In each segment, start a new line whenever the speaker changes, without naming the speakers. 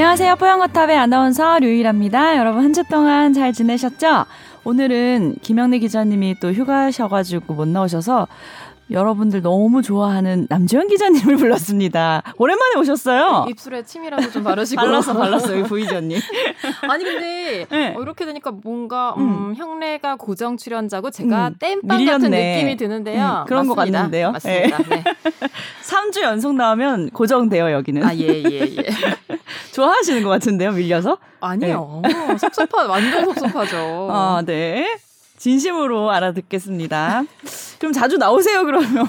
안녕하세요. 뽀양거탑의 아나운서 류일합니다. 여러분 한 주 동안 잘 지내셨죠? 오늘은 김영래 기자님이 또 휴가셔가지고 못 나오셔서 여러분들 너무 좋아하는 남주현 기자님을 불렀습니다. 오랜만에 오셨어요.
입술에 침이라도 좀 바르시고
발랐어, 발랐어, 여기 보이지 언니?
아니 근데
네.
어, 이렇게 되니까 뭔가 음, 형래가 고정 출연자고 제가
음,
땜빵 같은
밀렸네.
느낌이 드는데요.
음, 그런 것
맞습니다.
같는데요.
맞습니다. 네.
3주 연속 나오면 고정돼요, 여기는.
아, 예, 예, 예.
좋아하시는 것 같은데요, 밀려서?
아니요. 섭섭하, 완전 섭섭하죠.
아, 네. 진심으로 알아듣겠습니다. 그럼 자주 나오세요, 그러면.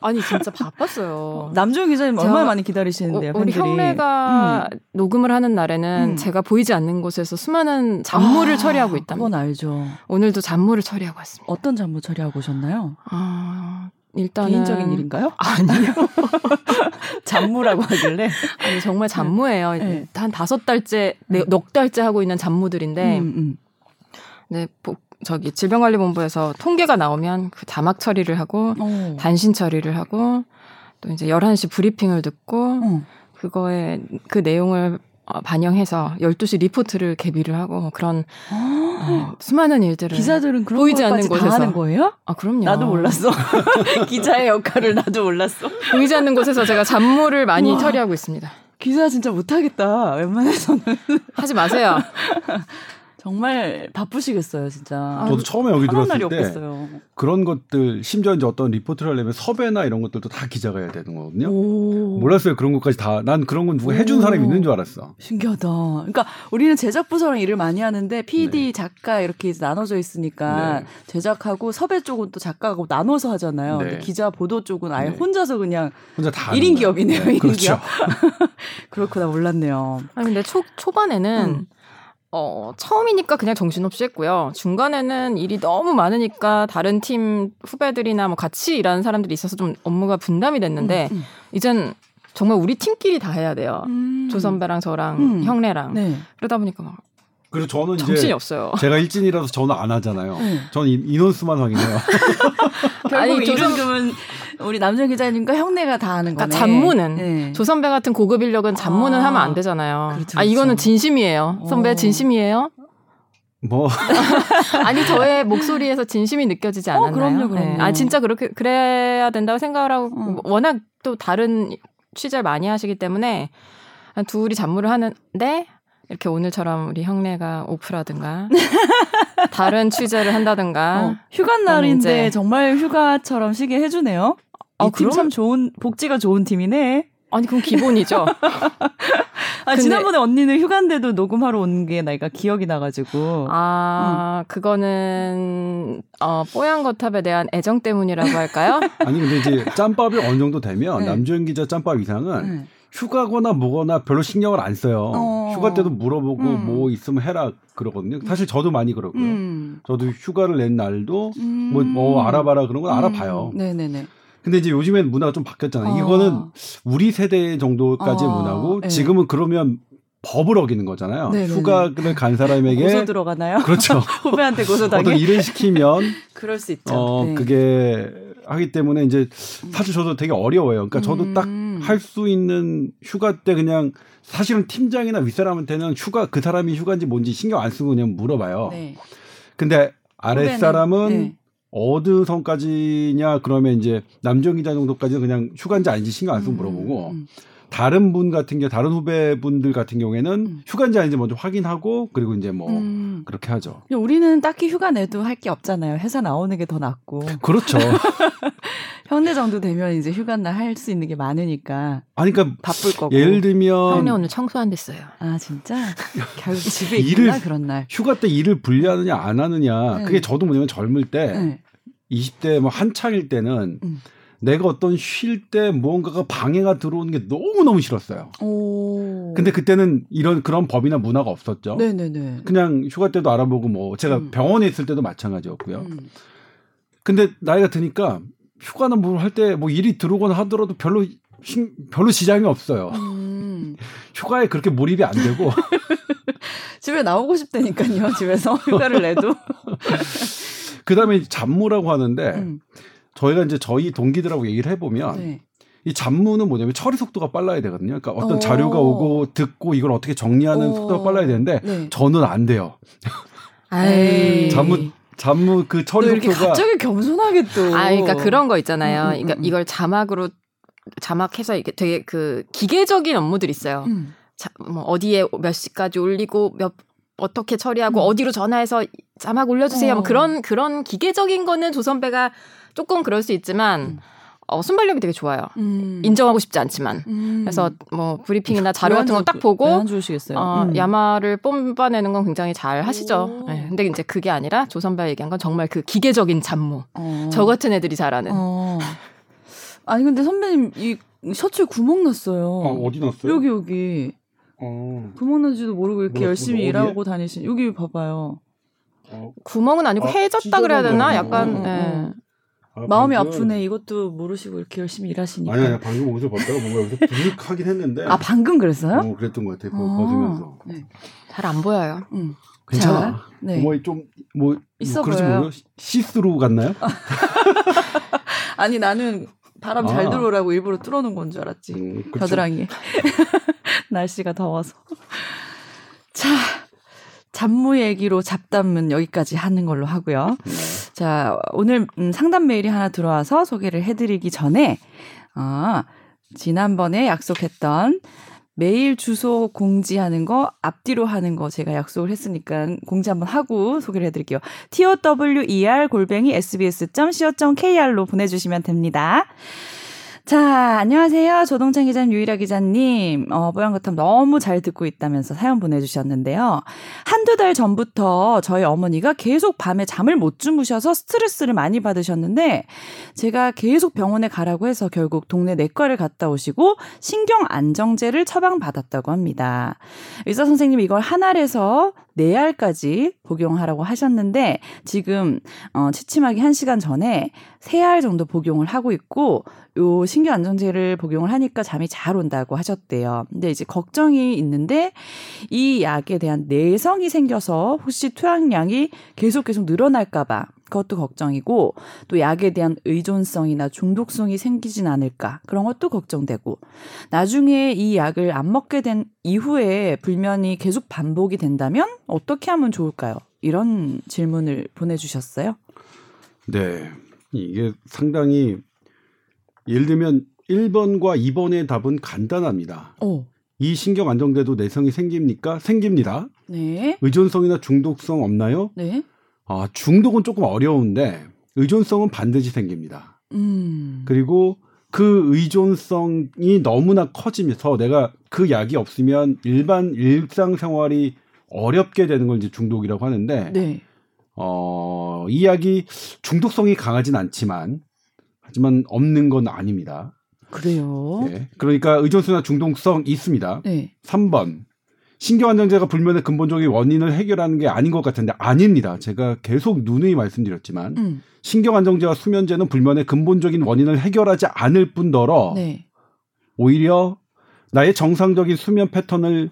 아니, 진짜 바빴어요.
남주현 기자님 얼마나 많이 기다리시는데요,
어, 우리. 형래가 녹음을 하는 날에는
음.
제가 보이지 않는 곳에서 수많은 잡무를
아,
처리하고 있답니다.
그건 알죠.
오늘도 잡무를 처리하고 왔습니다.
어떤 잡무 처리하고 오셨나요?
아, 일단은
개인적인 일인가요?
아니요.
잡무라고 하길래.
아니 정말 잡무예요.
네.
한 다섯 달째, 네, 넉 달째 하고 있는 잡무들인데,
음, 음.
네, 보- 저기 질병관리본부에서 통계가 나오면 그 자막 처리를 하고
어.
단신 처리를 하고 또 이제 11시 브리핑을 듣고
어.
그거에 그 내용을 어, 반영해서 12시 리포트를 개비를 하고 뭐 그런 어, 수많은 일들을
기자들은 그런
보이지 않는
것까지 다
곳에서.
하는 거예요?
아 그럼요.
나도 몰랐어. 기자의 역할을 나도 몰랐어.
보이지 않는 곳에서 제가 잡무를 많이
우와.
처리하고 있습니다.
기자 진짜 못하겠다. 웬만해서는.
하지 마세요.
정말 바쁘시겠어요, 진짜.
저도 처음에 여기 들었을 때
없겠어요.
그런 것들 심지어 이제 어떤 리포트를 하려면 섭외나 이런 것들도 다 기자가 해야 되는 거거든요.
오.
몰랐어요 그런 것까지 다. 난 그런 건 누가 해준
오.
사람이 있는 줄 알았어.
신기하다. 그러니까 우리는 제작 부서랑 일을 많이 하는데 PD, 작가 이렇게 나눠져 있으니까
네.
제작하고 섭외 쪽은 또 작가하고 나눠서 하잖아요.
네.
근데 기자 보도 쪽은 아예
네.
혼자서 그냥
혼자 다.
1인
하는
기업이네요.
거예요.
1인
그렇죠.
기업. 그렇구나 몰랐네요.
아니 근데 초 초반에는
음.
어 처음이니까 그냥 정신없이 했고요. 중간에는 일이 너무 많으니까 다른 팀 후배들이나 뭐 같이 일하는 사람들이 있어서 좀 업무가 분담이 됐는데
음,
이젠 정말 우리 팀끼리 다 해야 돼요.
음.
조 선배랑 저랑
음.
형네랑
네.
그러다 보니까 막
그리고 저는
정신이
이제
없어요.
제가 일진이라서 저는 안 하잖아요.
네.
저는 인- 인원수만 확인해요.
결국
아니,
이
조선-
이름은 우리 남정 기자님과 형네가 다 하는 거네.
그러니까 잡무는
네.
조 선배 같은 고급 인력은 잡무는
아.
하면 안 되잖아요.
그렇죠,
아 이거는
그렇죠.
진심이에요. 선배
어.
진심이에요?
뭐
아니 저의 목소리에서 진심이 느껴지지 않았나요?
어, 그럼요, 그럼요.
아 진짜 그렇게 그래야 된다고 생각을 하고
음.
워낙 또 다른 취재를 많이 하시기 때문에 둘이 잡무를 하는데 이렇게 오늘처럼 우리 형네가 오프라든가 다른 취재를 한다든가
어, 휴가 날인데
이제-
정말 휴가처럼 쉬게 해주네요.
아,
이팀
그럼-
참 좋은 복지가 좋은 팀이네.
아니 그럼 기본이죠.
아
근데-
지난번에 언니는 휴가인데도 녹음하러 온 게 내가 기억이 나가지고.
아 그거는 어 뽀얀 거탑에 대한 애정 때문이라고 할까요?
아니 근데 이제 짬밥이 어느 정도 되면
네.
남주현 기자 짬밥 이상은
네.
휴가거나 뭐거나 별로 신경을 안 써요.
어.
휴가 때도 물어보고
음.
뭐 있으면 해라 그러거든요. 사실 저도 많이 그러고요.
음.
저도 휴가를 낸 날도
음.
뭐, 뭐 알아봐라 그런 건
음.
알아봐요.
네네네.
근데 이제 요즘엔 문화가 좀 바뀌었잖아요.
어.
이거는 우리 세대 정도까지의
어,
문화고
네.
지금은 그러면 법을 어기는 거잖아요.
네네네.
휴가를 간 사람에게
고소 들어가나요?
그렇죠.
후배한테 고소
어떤? 일을 시키면
그럴 수 있죠.
어
네.
그게 하기 때문에 이제 사실 저도 되게 어려워요. 그러니까 저도 딱
음.
할 수 있는 휴가 때 그냥 사실은 팀장이나 윗사람한테는 휴가 그 사람이 휴가인지 뭔지 신경 안 쓰고 그냥 물어봐요.
네.
근데 아랫사람은
네.
어느 선까지냐 그러면 이제 남정 기자 정도까지는 그냥 휴가인지 아닌지 신경 안 쓰고 물어보고
음,
다른 분 같은 경우 다른 후배분들 같은 경우에는
음.
휴가인지 아닌지 먼저 확인하고 그리고 이제 뭐
음.
그렇게 하죠.
우리는 딱히 휴가 내도 할 게 없잖아요. 회사 나오는 게 더 낫고.
그렇죠.
현대 정도 되면 이제 휴가 날 할 수 있는 게 많으니까
아니 그러니까
바쁠 거고.
예를
형네
들면
오늘 청소 안 됐어요.
아 진짜 결국 집에
일을-
있구나 그런 날.
휴가 때 일을 분리하느냐 안 하느냐
네.
그게 저도 뭐냐면 젊을 때
네.
20대 뭐 한창일 때는
음.
내가 어떤 쉴 때 무언가가 방해가 들어오는 게 너무 너무 싫었어요.
오.
근데 그때는 이런 그런 법이나 문화가 없었죠.
네네네.
그냥 휴가 때도 알아보고 뭐 제가
음.
병원에 있을 때도 마찬가지였고요.
음.
근데 나이가 드니까 휴가나 뭐할때 뭐 일이 들어오거나 하더라도 별로 신- 별로 지장이 없어요.
음.
휴가에 그렇게 몰입이 안 되고
집에 나오고 싶다니까요. 집에서 휴가를 내도.
그다음에 잡무라고 하는데
음.
저희가 이제 저희 동기들하고 얘기를 해보면
네.
이 잡무는 뭐냐면 처리 속도가 빨라야 되거든요. 그러니까 어떤
어.
자료가 오고 듣고 이걸 어떻게 정리하는
어.
속도가 빨라야 되는데
네.
저는 안 돼요. 잡무 잡무
그너
처리
이렇게
속도가
갑자기 겸손하게 또.
아, 그러니까 그런 거 있잖아요.
음, 음,
그러니까
음, 음.
이걸 자막으로 자막해서 이게 되게 그 기계적인 업무들이 있어요.
음.
자, 뭐 어디에 몇 시까지 올리고 몇 어떻게 처리하고
음.
어디로 전화해서 자막 올려주세요.
어.
뭐 그런 그런 기계적인 거는 조선배가 조금 그럴 수 있지만
음.
어, 순발력이 되게 좋아요.
음.
인정하고 싶지 않지만.
음.
그래서 뭐 브리핑이나 자료 같은 거 딱 보고?
어, 음.
야마를 뽑아내는 건 굉장히 잘 하시죠.
오.
네, 근데 이제 그게 아니라 조선배 얘기한 건 정말 그 기계적인 잡무.
어.
저 같은 애들이 잘하는.
어. 아니 근데 선배님 이 셔츠에 구멍 났어요.
어, 어디 났어요?
여기 여기
어,
구멍 난지도 모르고 이렇게
뭐,
열심히
어디에?
일하고 다니신 여기 봐봐요.
어.
구멍은 아니고
아,
해졌다 그래야 되나? 약간. 예.
어,
아,
마음이
방금-
아프네. 이것도 모르시고 이렇게 열심히 일하시니까.
아니 아니 방금 옷을 벗다가 뭔가 여기서 부득하긴 했는데.
아, 방금 그랬어요?
어, 그랬던 것 같아. 요
어.
벗으면서.
네.
잘안 보여요.
음.
괜찮아.
자, 네.
뭐좀뭐
있어
그러지
보여요.
시스루 같나요?
아니 나는 바람 잘
아.
들어오라고 일부러 뚫어놓은 건 줄 알았지.
음.
겨드랑이. 날씨가 더워서. 자, 잡무 얘기로 잡담은 여기까지 하는 걸로 하고요.
네.
자, 오늘 음, 상담 메일이 하나 들어와서 소개를 해드리기 전에, 아, 지난번에 약속했던 메일 주소 공지하는 거 앞뒤로 하는 거 제가 약속을 했으니까 공지 한번 하고 소개를 해드릴게요. tower 골뱅이 sbs.co.kr로 보내주시면 됩니다. 자, 안녕하세요. 조동찬 기자님, 유일아 기자님. 어, 뽀얀거탑 너무 잘 듣고 있다면서 사연 보내주셨는데요. 한두 달 전부터 저희 어머니가 계속 밤에 잠을 못 주무셔서 스트레스를 많이 받으셨는데, 제가 계속 병원에 가라고 해서 결국 동네 내과를 갔다 오시고, 신경 안정제를 처방받았다고 합니다. 의사 선생님이 이걸 한 알에서 네 알까지 복용하라고 하셨는데, 지금, 어, 취침하기 한 시간 전에 세 알 정도 복용을 하고 있고, 요 신규 안정제를 복용을 하니까 잠이 잘 온다고 하셨대요. 근데 이제 걱정이 있는데 이 약에 대한 내성이 생겨서 혹시 투약량이 계속 계속 늘어날까봐 그것도 걱정이고 또 약에 대한 의존성이나 중독성이 생기진 않을까 그런 것도 걱정되고 나중에 이 약을 안 먹게 된 이후에 불면이 계속 반복이 된다면 어떻게 하면 좋을까요? 이런 질문을 보내주셨어요.
네. 이게 상당히 예를 들면 1번과 2번의 답은 간단합니다.
오,
이 신경 안정제도 내성이 생깁니까? 생깁니다.
네,
의존성이나 중독성 없나요?
네,
아, 중독은 조금 어려운데 의존성은 반드시 생깁니다.
음,
그리고 그 의존성이 너무나 커지면서 내가 그 약이 없으면 일반 일상생활이 어렵게 되는 걸 이제 중독이라고 하는데
네,
어, 이 약이 중독성이 강하진 않지만 하지만 없는 건 아닙니다.
그래요.
예. 그러니까 의존성이나 중독성 있습니다.
네.
3번. 신경안정제가 불면의 근본적인 원인을 해결하는 게 아닌 것 같은데 아닙니다. 제가 계속 누누이 말씀드렸지만
음.
신경안정제와 수면제는 불면의 근본적인 원인을 해결하지 않을 뿐더러
네.
오히려 나의 정상적인 수면 패턴을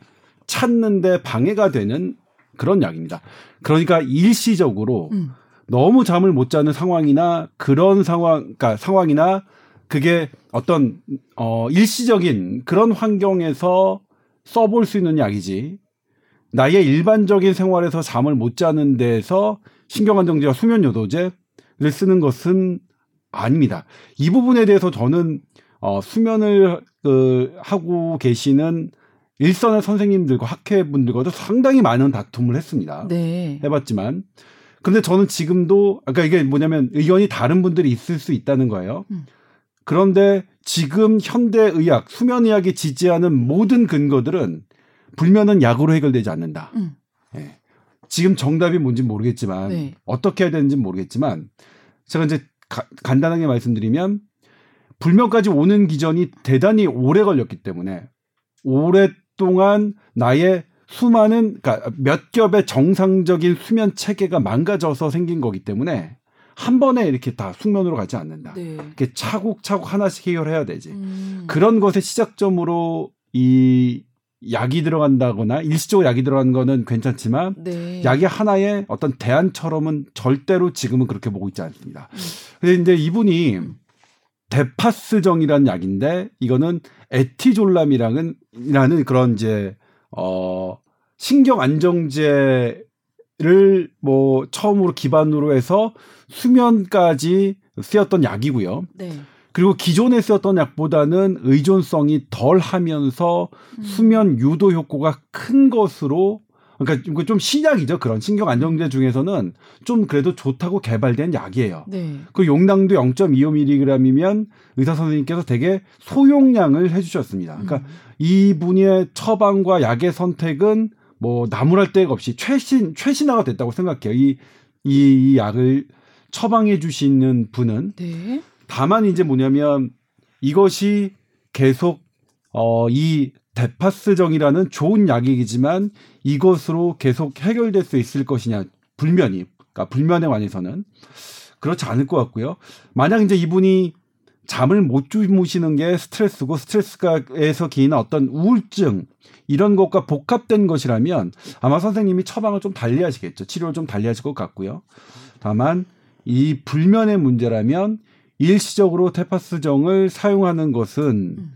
찾는데 방해가 되는 그런 약입니다. 그러니까 일시적으로
음.
너무 잠을 못 자는 상황이나 그런 상황, 그러니까 상황이나 그게 어떤 어 일시적인 그런 환경에서 써볼 수 있는 약이지. 나의 일반적인 생활에서 잠을 못 자는 데서 신경안정제와 수면 요도제를 쓰는 것은 아닙니다. 이 부분에 대해서 저는 어 수면을 그 하고 계시는 일선의 선생님들과 학회분들과도 상당히 많은 다툼을 했습니다.
네.
해봤지만 근데 저는 지금도 아까 이게 뭐냐면 의견이 다른 분들이 있을 수 있다는 거예요.
음.
그런데 지금 현대 의학, 수면 의학이 지지하는 모든 근거들은 불면은 약으로 해결되지 않는다.
음.
예. 지금 정답이 뭔지 모르겠지만
네.
어떻게 해야 되는지 모르겠지만 제가 이제 가- 간단하게 말씀드리면 불면까지 오는 기전이 대단히 오래 걸렸기 때문에 오랫동안 나의 수많은 그러니까 몇 겹의 정상적인 수면 체계가 망가져서 생긴 거기 때문에 한 번에 이렇게 다 숙면으로 가지 않는다.
네.
이렇게 차곡차곡 하나씩 해결해야 되지.
음.
그런 것의 시작점으로 이 약이 들어간다거나 일시적으로 약이 들어가는 거는 괜찮지만
네.
약이 하나의 어떤 대안처럼은 절대로 지금은 그렇게 보고 있지 않습니다.
음.
근데 이제 이분이 데파스정이라는 약인데 이거는 에티졸람이라는 이라는 그런 이제 어 신경 안정제를 뭐 처음으로 기반으로 해서 수면까지 쓰였던 약이고요.
네.
그리고 기존에 쓰였던 약보다는 의존성이 덜 하면서
음.
수면 유도 효과가 큰 것으로 그러니까 좀 신약이죠. 그런 신경 안정제 중에서는 좀 그래도 좋다고 개발된 약이에요.
네.
그 용량도 0.25mg이면 의사 선생님께서 되게 소용량을 해주셨습니다. 그러니까
음.
이분의 처방과 약의 선택은 뭐 나무랄 데가 없이 최신 최신화가 됐다고 생각해요. 이, 이 약을 처방해 주시는 분은
네.
다만 이제 뭐냐면 이것이 계속 어이 데파스정이라는 좋은 약이지만 이것으로 계속 해결될 수 있을 것이냐 불면이 그러니까 불면에 관해서는 그렇지 않을 것 같고요. 만약 이제 이분이 잠을 못 주무시는 게 스트레스고 스트레스가에서 기인한 어떤 우울증 이런 것과 복합된 것이라면 아마 선생님이 처방을 좀 달리 하시겠죠. 치료를 좀 달리 하실 것 같고요. 다만 이 불면의 문제라면 일시적으로 테파스정을 사용하는 것은
음.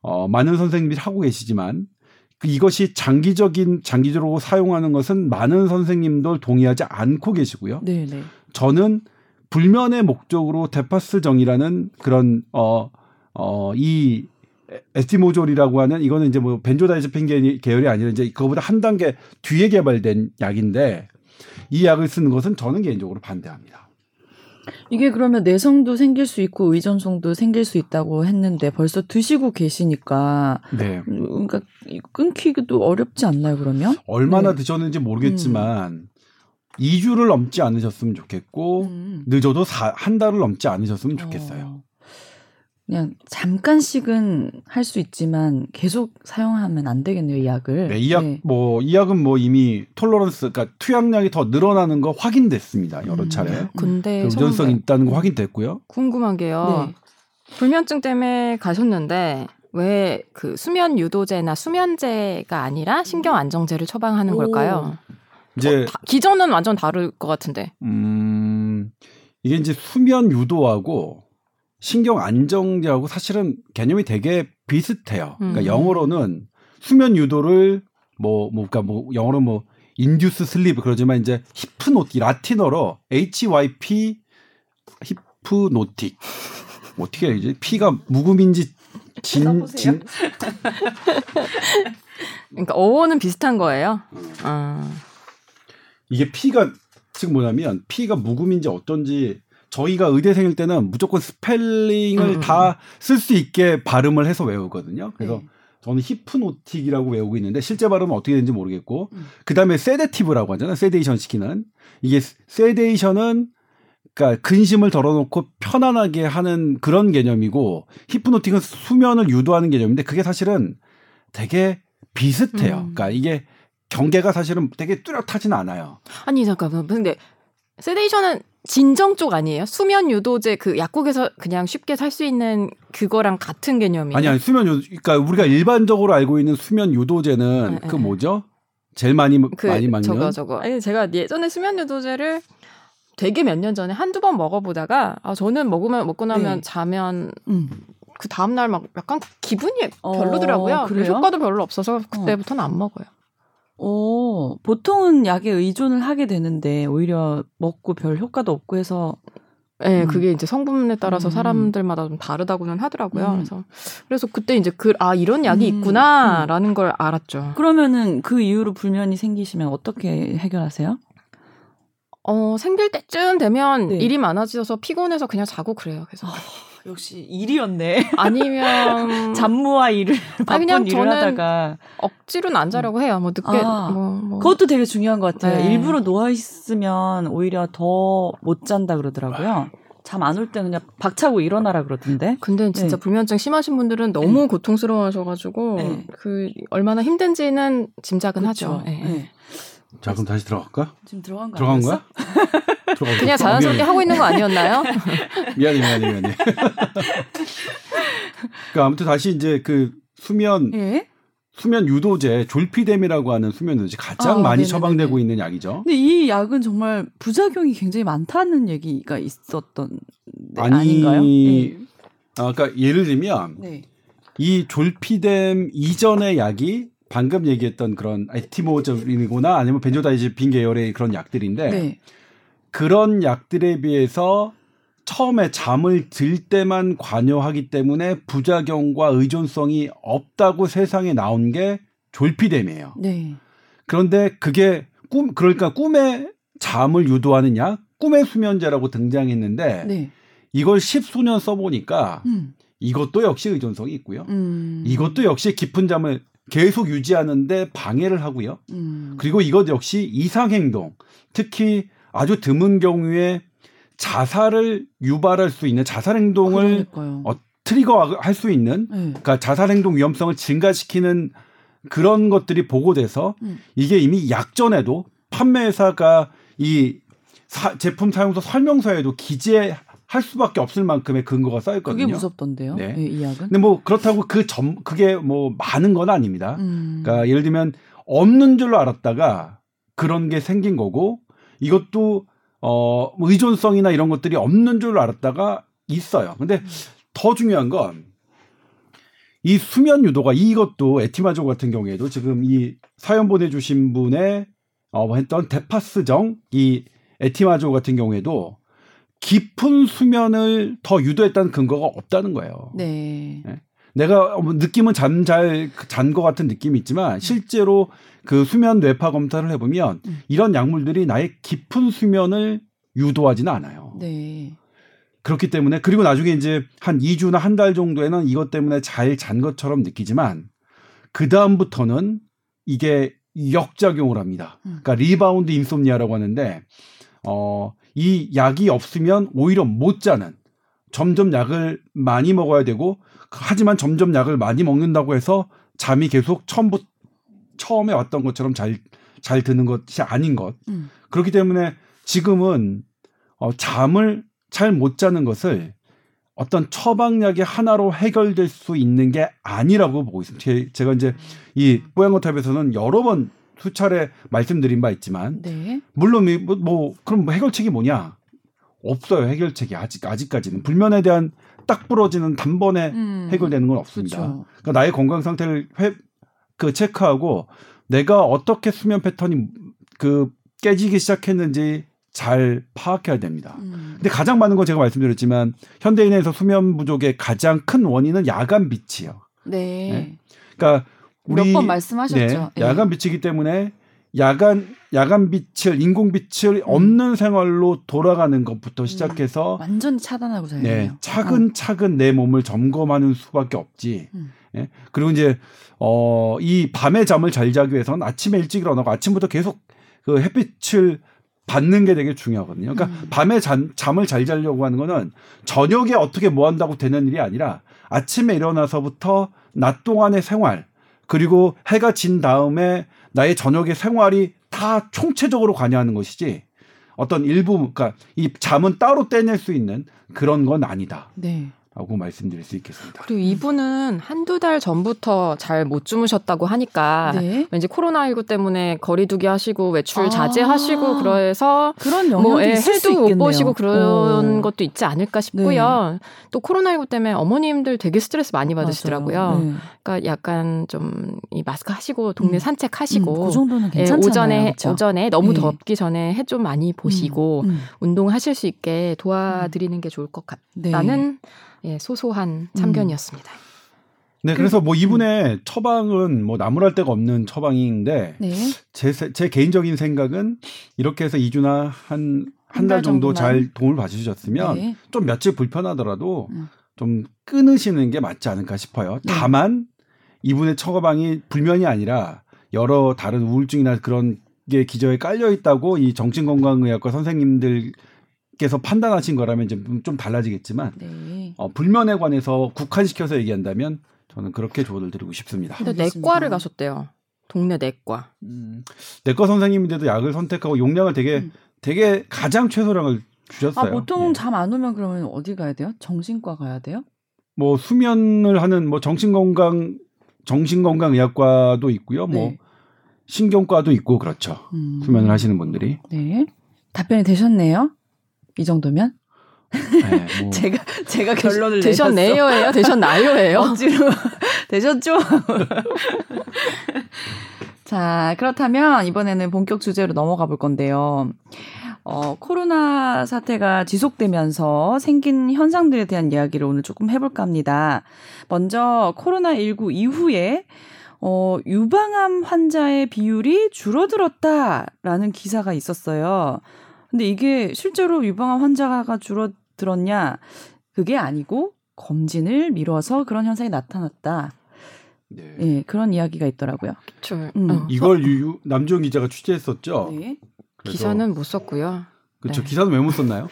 어, 많은 선생님들이 하고 계시지만 그 이것이 장기적인 장기적으로 사용하는 것은 많은 선생님들 동의하지 않고 계시고요.
네, 네.
저는 불면의 목적으로 데파스정이라는 그런 어 어 이 에스티모졸이라고 하는 이거는 이제 뭐 벤조다이제핀 계- 계열이 아니라 이제 그거보다 한 단계 뒤에 개발된 약인데 이 약을 쓰는 것은 저는 개인적으로 반대합니다.
이게 그러면 내성도 생길 수 있고 의존성도 생길 수 있다고 했는데 벌써 드시고 계시니까
네.
그러니까 이거 끊기기도 어렵지 않나요, 그러면?
얼마나
네.
드셨는지 모르겠지만 2주를 넘지 않으셨으면 좋겠고
음.
늦어도 사, 한 달을 넘지 않으셨으면 좋겠어요.
어, 그냥 잠깐씩은 할 수 있지만 계속 사용하면 안 되겠네요, 이 약을.
네, 이 약,
네.
뭐, 이 약은 뭐 이미 톨러런스, 그러니까 투약량이 더 늘어나는 거 확인됐습니다. 여러
음.
차례.
근데
의존성이
저는
있다는 거 확인됐고요.
궁금한 게요.
네.
불면증 때문에 가셨는데 왜 그 수면 유도제나 수면제가 아니라 신경 안정제를 처방하는
오.
걸까요?
이제,
어, 다- 기존은 완전 다를 것 같은데.
음, 이게 이제 수면 유도하고 신경 안정제하고 사실은 개념이 되게 비슷해요. 그러니까
음.
영어로는 수면 유도를 뭐, 뭐, 그러니까 뭐, 영어로 뭐, 인듀스 슬립 그러지만 이제 히프노틱, 라틴어로 HYP Hypnotic. 어떻게 해야지? P가 묵음인지 진. 진,
그러니까 어원은 비슷한 거예요.
음.
아.
이게 P가 지금 뭐냐면 P가 묵음인지 어떤지 저희가 의대생일 때는 무조건 스펠링을
음, 음,
다쓸 수 있게 발음을 해서 외우거든요. 그래서
네.
저는 hypnotic이라고 외우고 있는데 실제 발음은 어떻게 되는지 모르겠고
음.
그다음에 sedative라고 하잖아요. sedation 시키는 이게 세데이션은 그러니까 근심을 덜어놓고 편안하게 하는 그런 개념이고 히프노틱은 수면을 유도하는 개념인데 그게 사실은 되게 비슷해요.
음.
그러니까 이게 경계가 사실은 되게 뚜렷하진 않아요.
아니 잠깐만. 근데 세데이션은 진정 쪽 아니에요? 수면 유도제 그 약국에서 그냥 쉽게 살 수 있는 그거랑 같은 개념이에요.
아니 아니 수면 유 그러니까 우리가 일반적으로 알고 있는 수면 유도제는
네,
그
네.
뭐죠? 제일 많이
그
많이 먹는
저거 저거. 아니 제가 예전에 수면 유도제를 되게 몇 년 전에 한두 번 먹어보다가 아 저는 먹으면 먹고 나면
네.
자면
음.
그 다음 날 막 약간 기분이
어,
별로더라고요.
그래요?
효과도 별로 없어서 그때부터는 안 먹어요.
오, 보통은 약에 의존을 하게 되는데 오히려 먹고 별 효과도 없고 해서
네,
음.
그게 이제 성분에 따라서
음.
사람들마다 좀 다르다고는 하더라고요.
음.
그래서 그래서 그때 이제 그 아 이런 약이
음,
있구나라는 걸 알았죠.
그러면은 그 이후로 불면이 생기시면 어떻게 해결하세요?
어 생길 때쯤 되면
네.
일이 많아져서 피곤해서 그냥 자고 그래요. 그래서
역시 일이었네.
아니면
잡무와 일을 바쁜
그냥
일을
저는
하다가
억지로는 안 자려고 해요. 뭐 늦게
아,
뭐, 뭐.
그것도 되게 중요한 것 같아요.
네.
일부러 누워 있으면 오히려 더 못 잔다 그러더라고요. 잠 안 올 때 그냥 박차고 일어나라 그러던데.
근데 진짜
네.
불면증 심하신 분들은 너무 고통스러워하셔가지고
네.
그 얼마나 힘든지는 짐작은
그쵸?
하죠. 예.
네.
자 그럼 다시 들어갈까?
지금 들어간 거
들어간
아니었어?
거야?
그냥 자연스럽게 하고 있는 거 아니었나요?
미안해 미안해 미안해. 그러니까 아무튼 다시 이제 그 수면
예?
수면 유도제 졸피뎀이라고 하는 수면 유도제 가장
아,
많이
네네네네.
처방되고 있는 약이죠.
근데 이 약은 정말 부작용이 굉장히 많다는 얘기가 있었던 네,
아니,
아닌가요? 예.
아, 그러니까 예를 들면
네.
이 졸피뎀 이전의 약이 방금 얘기했던 그런 에티모저이거나 아니면 벤조다이제핀 계열의 그런 약들인데
네.
그런 약들에 비해서 처음에 잠을 들 때만 관여하기 때문에 부작용과 의존성이 없다고 세상에 나온 게 졸피뎀이에요.
네.
그런데 그게 꿈 그러니까 꿈에 잠을 유도하는 약, 꿈의 수면제라고 등장했는데
네.
이걸 십수년 써보니까
음.
이것도 역시 의존성이 있고요.
음.
이것도 역시 깊은 잠을 계속 유지하는데 방해를 하고요.
음.
그리고 이것 역시 이상행동, 특히 아주 드문 경우에 자살을 유발할 수 있는 자살 행동을
그러니까요.
어, 트리거할 수 있는
네.
그러니까 자살 행동 위험성을 증가시키는 그런 것들이 보고돼서
음.
이게 이미 약전에도 판매회사가 이 사- 제품 사용서 설명서에도 기재 할 수밖에 없을 만큼의 근거가 쌓였거든요.
그게 무섭던데요.
네.
네, 이 약은.
근데 뭐 그렇다고 그 점 그게 뭐 많은 건 아닙니다.
음.
그러니까 예를 들면 없는 줄로 알았다가 그런 게 생긴 거고 이것도 어 의존성이나 이런 것들이 없는 줄로 알았다가 있어요. 근데 더 중요한 건 이 수면 유도가 이것도 에티마조 같은 경우에도 지금 이 사연 보내주신 분의 어 했던 데파스정 이 에티마조 같은 경우에도 깊은 수면을 더 유도했다는 근거가 없다는 거예요.
네.
내가 뭐 느낌은 잠 잘 잔 것 같은 느낌이 있지만 실제로 그 수면 뇌파 검사를 해보면
음.
이런 약물들이 나의 깊은 수면을 유도하지는 않아요.
네.
그렇기 때문에 그리고 나중에 이제 한 2주나 한 달 정도에는 이것 때문에 잘 잔 것처럼 느끼지만 그 다음부터는 이게 역작용을 합니다.
음.
그러니까 rebound insomnia라고 하는데 어, 이 약이 없으면 오히려 못 자는 점점 약을 많이 먹어야 되고 하지만 점점 약을 많이 먹는다고 해서 잠이 계속 처음부터 처음에 왔던 것처럼 잘 잘 드는 것이 아닌 것.
음.
그렇기 때문에 지금은 어, 잠을 잘 못 자는 것을 어떤 처방약의 하나로 해결될 수 있는 게 아니라고 보고 있습니다. 제, 제가 이제 이 뽀얀거탑에서는 여러 번 수차례 말씀드린 바 있지만
네.
물론 이 뭐, 뭐 그럼 뭐 해결책이 뭐냐? 없어요. 해결책이 아직 아직까지는 불면에 대한 딱 부러지는 단번에
음.
해결되는 건 없습니다.
그렇죠.
그러니까 나의 건강 상태를 회, 그 체크하고 내가 어떻게 수면 패턴이 그 깨지기 시작했는지 잘 파악해야 됩니다.
음.
근데 가장 많은 건 제가 말씀드렸지만 현대인에서 수면 부족의 가장 큰 원인은 야간 빛이요.
네.
네. 그러니까
몇
우리
번 말씀하셨죠.
네, 야간 빛이기 때문에 야간 야간 빛을 인공 빛을 없는 생활로 돌아가는 것부터 시작해서
완전히 차단하고 자야
네. 차근차근 내 몸을 점검하는 수밖에 없지.
음.
예? 그리고 이제 어, 이 밤에 잠을 잘 자기 위해서는 아침에 일찍 일어나고 아침부터 계속 그 햇빛을 받는 게 되게 중요하거든요. 그러니까
음.
밤에 잠, 잠을 잘 자려고 하는 거는 저녁에 어떻게 뭐 한다고 되는 일이 아니라 아침에 일어나서부터 낮 동안의 생활 그리고 해가 진 다음에 나의 저녁의 생활이 다 총체적으로 관여하는 것이지 어떤 일부 그러니까 이 잠은 따로 떼낼 수 있는 그런 건 아니다.
네.
라고 말씀드릴 수 있겠습니다.
그리고 이분은 한두 달 전부터 잘 못 주무셨다고 하니까
네.
왠지 코로나19 때문에 거리두기 하시고 외출
아.
자제하시고 그래서
그런
뭐 예, 해도. 못 보시고 그런
어. 네.
것도 있지 않을까 싶고요. 또 코로나19 때문에 어머님들 되게 스트레스 많이 받으시더라고요.
네.
그러니까 약간 좀 이 마스크 하시고 동네
음.
산책 하시고
음, 그 정도는
예,
괜찮잖아요.
오전에
그쵸?
오전에 너무
네.
덥기 전에 해 좀 많이 보시고
음, 음.
운동하실 수 있게 도와드리는 게 좋을 것
네.
같다는 예, 소소한 참견이었습니다.
네, 그 래서 뭐 이분의 처방은 뭐 나무랄 데가 없는 처방인데
네.
제, 세- 제 개인적인 생각은 이렇게 해서 2주나
한한한달달
정도. 잘 도움을 받으셨으면
네.
좀 며칠 불편하더라도
음.
좀 끊으시는 게 맞지 않을까 싶어요.
네.
다만 이분의 처방이 불면이 아니라 여러 다른 우울증이나 그런 게 기저에 깔려 있다고 이 정신건강의학과 선생님들 께서 판단하신 거라면 이제 좀 달라지겠지만
네.
어, 불면에 관해서 국한시켜서 얘기한다면 저는 그렇게 조언을 드리고 싶습니다.
근데. 내과를 가셨대요. 동네 내과.
음, 내과 선생님인데도 약을 선택하고 용량을 되게
음.
되게 가장 최소량을 주셨어요.
아 보통
예.
잠안 오면 그러면 어디 가야 돼요? 정신과 가야 돼요?
뭐 수면을 하는 뭐 정신건강 정신건강의학과도 있고요. 뭐
네.
신경과도 있고 그렇죠.
음.
수면을 하시는 분들이
네. 답변이 되셨네요. 이 정도면.
네, 뭐
제가 제가 결론을
되셨네요예요, 되셨나요예요.
억지로 되셨죠? 자, 그렇다면 이번에는 본격 주제로 넘어가 볼 건데요. 어, 코로나 사태가 지속되면서 생긴 현상들에 대한 이야기를 오늘 조금 해볼까 합니다. 먼저 코로나19 이후에 어, 유방암 환자의 비율이 줄어들었다라는 기사가 있었어요. 근데 이게 실제로 유방암 환자가 줄어들었냐? 그게 아니고 검진을 미뤄서 그런 현상이 나타났다.
네.
예, 그런 이야기가 있더라고요.
저,
음.
어.
이걸 유, 남주영 기자가 취재했었죠.
네.
기사는 못 썼고요.
그렇죠.
네.
기사는 왜 못 썼나요?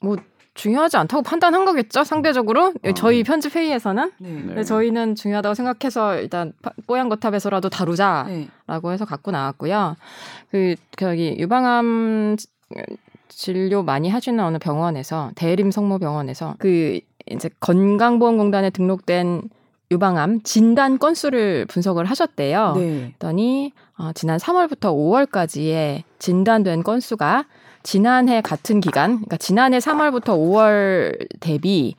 뭐 중요하지 않다고 판단한 거겠죠, 상대적으로.
어.
저희 편집 회의에서는.
네.
네.
근데 저희는 중요하다고 생각해서 일단 파- 뽀얀 거탑에서라도 다루자라고
네.
해서 갖고 나왔고요. 그 저기 유방암 지- 진료 많이 하시는 어느 병원에서 대림 성모병원에서 그 이제 건강보험공단에 등록된 유방암 진단 건수를 분석을 하셨대요.
네.
그랬더니 어, 지난 3월부터 5월까지의 진단된 건수가 지난해 같은 기간, 그러니까 지난해 3월부터 5월 대비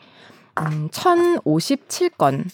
음, 1,057건,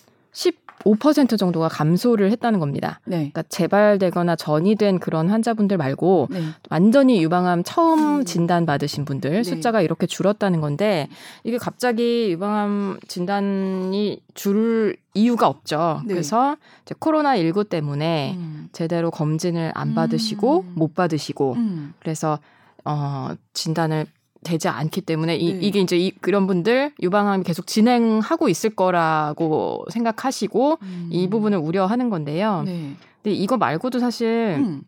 15% 정도가 감소를 했다는 겁니다.
네.
그러니까 재발되거나 전이된 그런 환자분들 말고
네.
완전히 유방암 처음
음.
진단 받으신 분들
네.
숫자가 이렇게 줄었다는 건데 이게 갑자기 유방암 진단이 줄 이유가 없죠.
네.
그래서 이제 코로나 19 때문에
음.
제대로 검진을 안 받으시고
음.
못 받으시고
음.
그래서 어 진단을 되지 않기 때문에 이,
네.
이게 이제 이, 그런 분들 유방암이 계속 진행하고 있을 거라고 생각하시고
음.
이 부분을 우려하는 건데요.
네.
근데 이거 말고도 사실
음.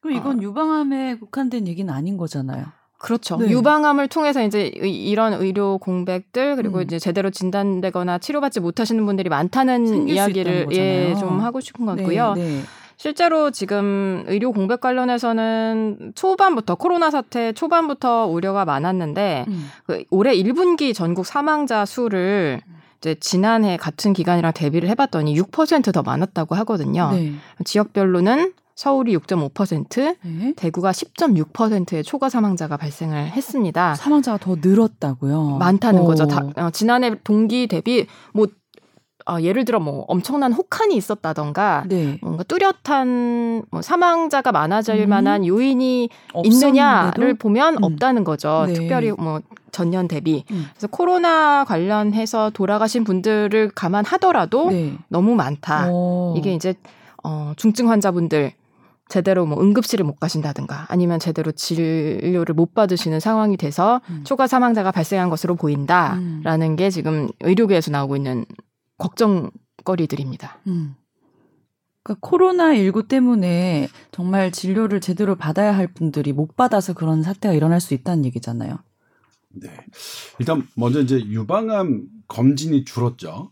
그럼 이건 유방암에 국한된 얘기는 아닌 거잖아요.
그렇죠.
네.
유방암을 통해서 이제 의- 이런 의료 공백들 그리고
음.
이제 제대로 진단되거나 치료받지 못하시는 분들이 많다는 이야기를 예. 좀 하고 싶은 거고요.
네. 네.
실제로 지금 의료 공백 관련해서는 초반부터 코로나 사태 초반부터 우려가 많았는데
음.
그 올해 1분기 전국 사망자 수를 이제 지난해 같은 기간이랑 대비를 해봤더니 6%더 많았다고 하거든요.
네.
지역별로는 서울이 6.5%,
네.
대구가 10.6%의 초과 사망자가 발생을 했습니다.
사망자가 더 늘었다고
많다는 거죠. 다, 어, 지난해 동기 대비 뭐 어, 예를 들어 뭐 엄청난 혹한이 있었다던가
네.
뭔가 뚜렷한 뭐 사망자가 많아질
음.
만한 요인이
없었는데도?
있느냐를 보면
음.
없다는 거죠.
네.
특별히 뭐 전년 대비.
음.
그래서 코로나 관련해서 돌아가신 분들을 감안하더라도
네.
너무 많다.
어.
이게 이제 어, 중증 환자분들 제대로 뭐 응급실을 못 가신다든가 아니면 제대로 진료를 못 받으시는 상황이 돼서
음.
초과 사망자가 발생한 것으로 보인다라는
음.
게 지금 의료계에서 나오고 있는 걱정거리들입니다.
음. 그러니까 코로나 19 때문에 정말 진료를 제대로 받아야 할 분들이 못 받아서 그런 사태가 일어날 수 있다는 얘기잖아요.
네. 일단 먼저 이제 유방암 검진이 줄었죠.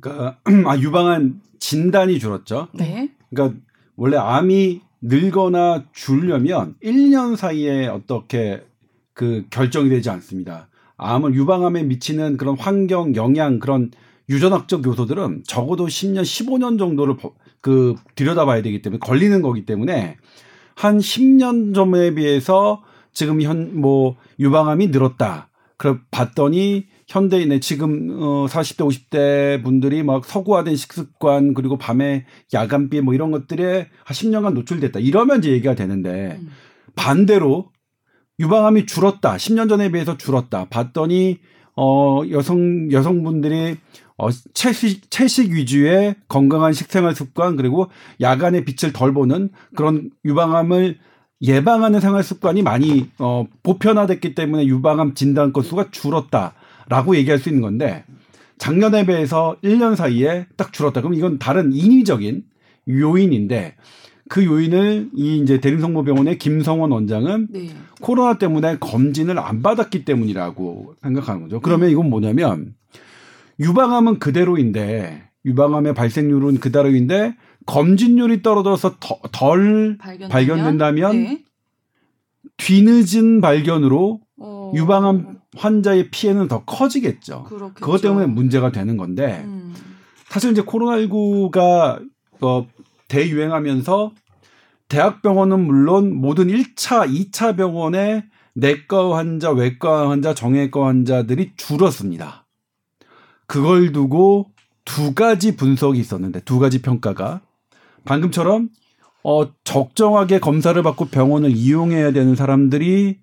그러니까 아 유방암 진단이 줄었죠.
네.
그러니까 원래 암이 늘거나 줄려면 1년 사이에 어떻게 그 결정이 되지 않습니다. 암을 유방암에 미치는 그런 환경, 영향 그런 유전학적 요소들은 적어도 10년, 15년 정도를 버- 그 들여다봐야 되기 때문에 걸리는 거기 때문에 한 10년 전에 비해서 지금 현 뭐 유방암이 늘었다. 그래 봤더니 현대인의 지금 어 40대 50대 분들이 막 서구화된 식습관 그리고 밤에 야간비 뭐 이런 것들에 한 10년간 노출됐다. 이러면 이제 얘기가 되는데
음.
반대로 유방암이 줄었다. 10년 전에 비해서 줄었다. 봤더니 어 여성 여성분들이 어 채식 채식 위주의 건강한 식생활 습관 그리고 야간에 빛을 덜 보는 그런 유방암을 예방하는 생활 습관이 많이 어 보편화됐기 때문에 유방암 진단 건수가 줄었다라고 얘기할 수 있는 건데 작년에 비해서 1년 사이에 딱 줄었다. 그럼 이건 다른 인위적인 요인인데 그 요인을 이 이제 대림성모병원의 김성원 원장은
네.
코로나 때문에 검진을 안 받았기 때문이라고 생각하는 거죠. 그러면 이건 뭐냐면 유방암은 그대로인데 유방암의 발생률은 그대로인데 검진율이 떨어져서 더- 덜
발견되면,
발견된다면
네.
뒤늦은 발견으로
어,
유방암 환자의 피해는 더 커지겠죠.
그렇겠죠.
그것 때문에 문제가 되는 건데
음.
사실 이제 코로나19가 어, 대유행하면서 대학병원은 물론 모든 1차, 2차 병원에 내과 환자, 외과 환자, 정외과 환자들이 줄었습니다. 그걸 두고 두 가지 분석이 있었는데 두 가지 평가가 방금처럼 어 적정하게 검사를 받고 병원을 이용해야 되는 사람들이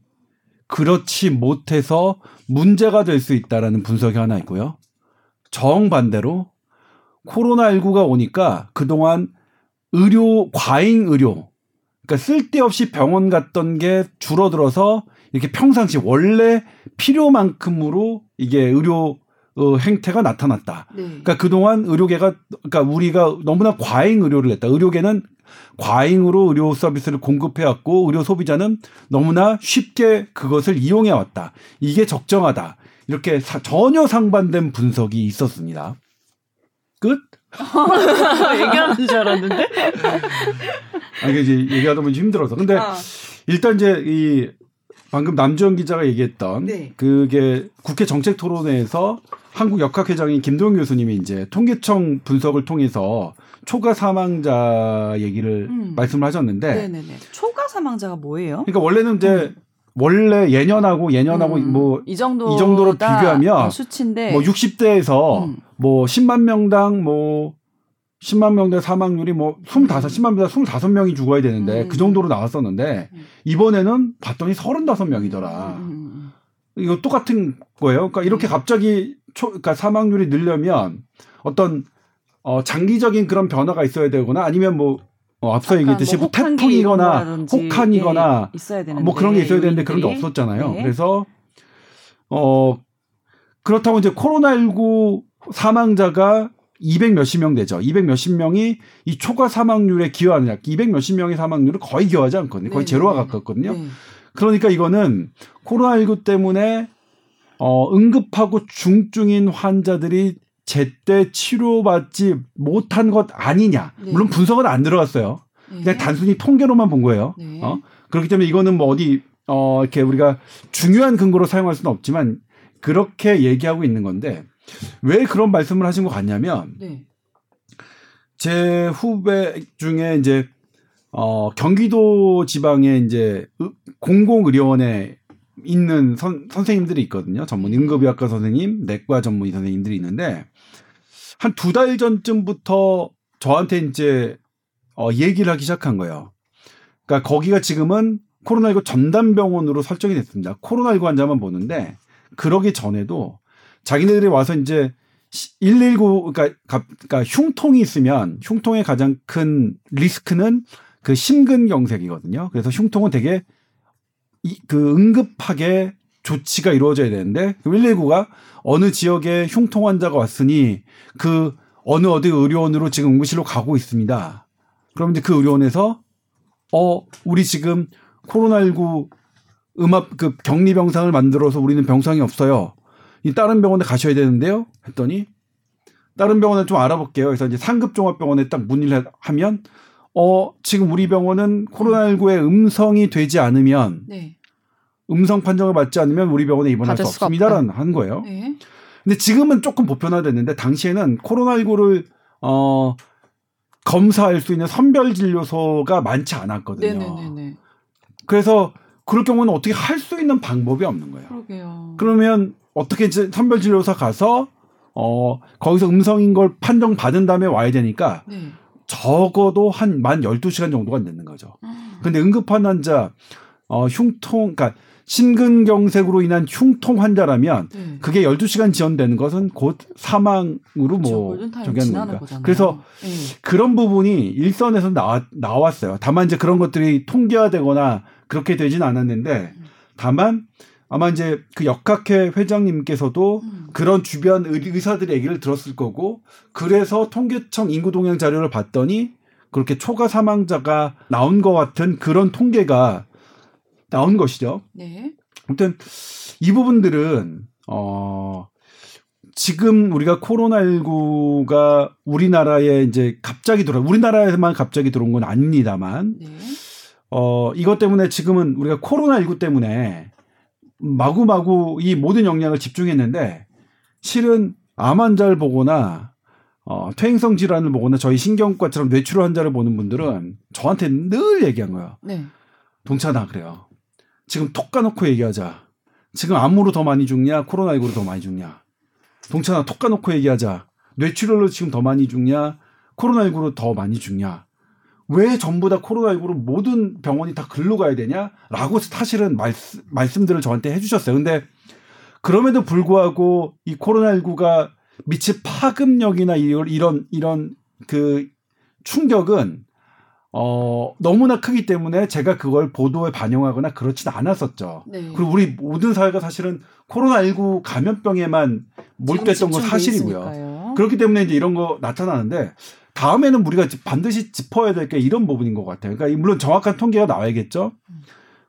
그렇지 못해서 문제가 될 수 있다라는 분석이 하나 있고요. 정반대로 코로나19가 오니까 그동안 의료 과잉 의료 그러니까 쓸데없이 병원 갔던 게 줄어들어서 이렇게 평상시 원래 필요만큼으로 이게 의료 어, 행태가 나타났다.
네.
그러니까 그동안 의료계가 그러니까 우리가 너무나 과잉 의료를 했다. 의료계는 과잉으로 의료 서비스를 공급해 왔고 의료 소비자는 너무나 쉽게 그것을 이용해 왔다. 이게 적정하다. 이렇게 사- 전혀 상반된 분석이 있었습니다. 끝?
얘기하는 줄 알았는데.
아, 이게 이제 얘기하다 보면 힘들어서. 근데
아,
일단 이제 이 방금 남주현 기자가 얘기했던
네.
그게 국회 정책 토론회에서 한국 역학회장인 김도영 교수님이 이제 통계청 분석을 통해서 초과 사망자 얘기를
음.
말씀을 하셨는데
네네네. 초과 사망자가 뭐예요?
그러니까 원래는 이제 원래 예년하고 예년하고
음, 뭐이 정도
이 정도로 비교하면
수치인데
뭐 60대에서
음.
뭐 10만 명당 뭐 10만 명당 사망률이 뭐 25, 10만 명당 25명이 죽어야 되는데
음.
그 정도로 나왔었는데
음.
이번에는 봤더니 35명이더라.
음, 음,
이거 똑같은 거예요. 그러니까 이렇게 갑자기 초, 그러니까 사망률이 늘려면 어떤 어 장기적인 그런 변화가 있어야 되거나 아니면 뭐 어, 앞서 얘기했듯이 뭐뭐 태풍이거나 혹한이거나
예, 되는데
뭐 그런 게 있어야 되는데 그런 게. 없었잖아요.
네.
그래서 어 그렇다고 이제 코로나19 사망자가 200 몇십 명 되죠. 200 몇십 명이 이 초과 사망률에 기여하느냐. 200 몇십 명의 사망률은 거의 기여하지 않거든요. 거의
네,
제로와
네, 네.
가깝거든요.
네.
그러니까 이거는 코로나19 때문에 어, 응급하고 중증인 환자들이 제때 치료받지 못한 것 아니냐.
네.
물론 분석은 안 들어갔어요.
네.
그냥 단순히 통계로만 본 거예요.
네.
어? 그렇기 때문에 이거는 뭐 어디 어 이렇게 우리가 중요한 근거로 사용할 수는 없지만 그렇게 얘기하고 있는 건데 왜 그런 말씀을 하신 것 같냐면
네.
제 후배 중에 이제 어 경기도 지방에 이제 의- 공공의료원에 있는 선, 선생님들이 있거든요. 전문 응급의학과 선생님, 내과 전문의 선생님들이 있는데 한 두 달 전쯤부터 저한테 이제 어 얘기를 하기 시작한 거예요. 그러니까 거기가 지금은 코로나19 전담 병원으로 설정이 됐습니다. 코로나19 환자만 보는데 그러기 전에도 자기네들이 와서 이제 119 그러니까, 가- 그러니까 흉통이 있으면 흉통의 가장 큰 리스크는 그 심근경색이거든요. 그래서 흉통은 되게 이, 그 응급하게 조치가 이루어져야 되는데 119가 어느 지역에 흉통 환자가 왔으니 그 어느 어디 의료원으로 지금 응급실로 가고 있습니다. 그럼 이제 그 의료원에서 어 우리 지금 코로나19 음압 그 격리 병상을 만들어서 우리는 병상이 없어요. 이 다른 병원에 가셔야 되는데요. 했더니 다른 병원을 좀 알아볼게요. 그래서 이제 상급 종합병원에 딱 문의를 하면 어 지금 우리 병원은 코로나19에 음성이 되지 않으면
네.
음성 판정을 받지 않으면 우리 병원에 입원할 수 없습니다라는 한 거예요.
네.
근데 지금은 조금 보편화됐는데 당시에는 코로나19를 어 검사할 수 있는 선별 진료소가 많지 않았거든요.
네네네네.
그래서 그럴 경우는 어떻게 할 수 있는 방법이 없는 거예요.
그러게요.
그러면 어떻게 이제 선별 진료소 가서 어 거기서 음성인 걸 판정 받은 다음에 와야 되니까
네.
적어도 한 만 12시간 정도가 되는 거죠. 근데 응급한 환자 어 흉통 그러니까 심근경색으로 인한 흉통 환자라면
네.
그게 12시간 지연되는 것은 곧 사망으로
그렇죠.
뭐 저기 하는 거니까.
거잖아요.
그래서
네.
그런 부분이 일선에서 나와, 나왔어요. 다만 이제 그런 것들이 통계화되거나 그렇게 되진 않았는데 다만 아마 이제 그 역학회 회장님께서도
음.
그런 주변 의- 의사들의 얘기를 들었을 거고 그래서 통계청 인구 동향 자료를 봤더니 그렇게 초과 사망자가 나온 것 같은 그런 통계가 나온 것이죠.
네.
아무튼 이 부분들은 어 지금 우리가 코로나19가 우리나라에 이제 갑자기 들어 우리나라에만 갑자기 들어온 건 아닙니다만
네.
어 이것 때문에 지금은 우리가 코로나19 때문에 마구마구 이 모든 역량을 집중했는데 실은 암 환자를 보거나 어 퇴행성 질환을 보거나 저희 신경과처럼 뇌출혈 환자를 보는 분들은 저한테 늘 얘기한 거예요.
네.
동찬아 그래요. 지금 톡 까놓고 얘기하자. 지금 암으로 더 많이 죽냐, 코로나19로 더 많이 죽냐. 동찬아, 톡 까놓고 얘기하자. 뇌출혈로 지금 더 많이 죽냐, 코로나19로 더 많이 죽냐. 왜 전부 다 코로나19로 모든 병원이 다 글로 가야 되냐? 라고 사실은 말씀, 말씀들을 저한테 해주셨어요. 근데 그럼에도 불구하고 이 코로나19가 미친 파급력이나 이런, 이런, 그 충격은 어, 너무나 크기 때문에 제가 그걸 보도에 반영하거나 그렇진 않았었죠.
네.
그리고 우리 모든 사회가 사실은 코로나19 감염병에만 몰두했던 건 사실이고요. 그렇기 때문에 이제 이런 거 나타나는데 다음에는 우리가 반드시 짚어야 될 게 이런 부분인 것 같아요. 그러니까 물론 정확한 통계가 나와야겠죠.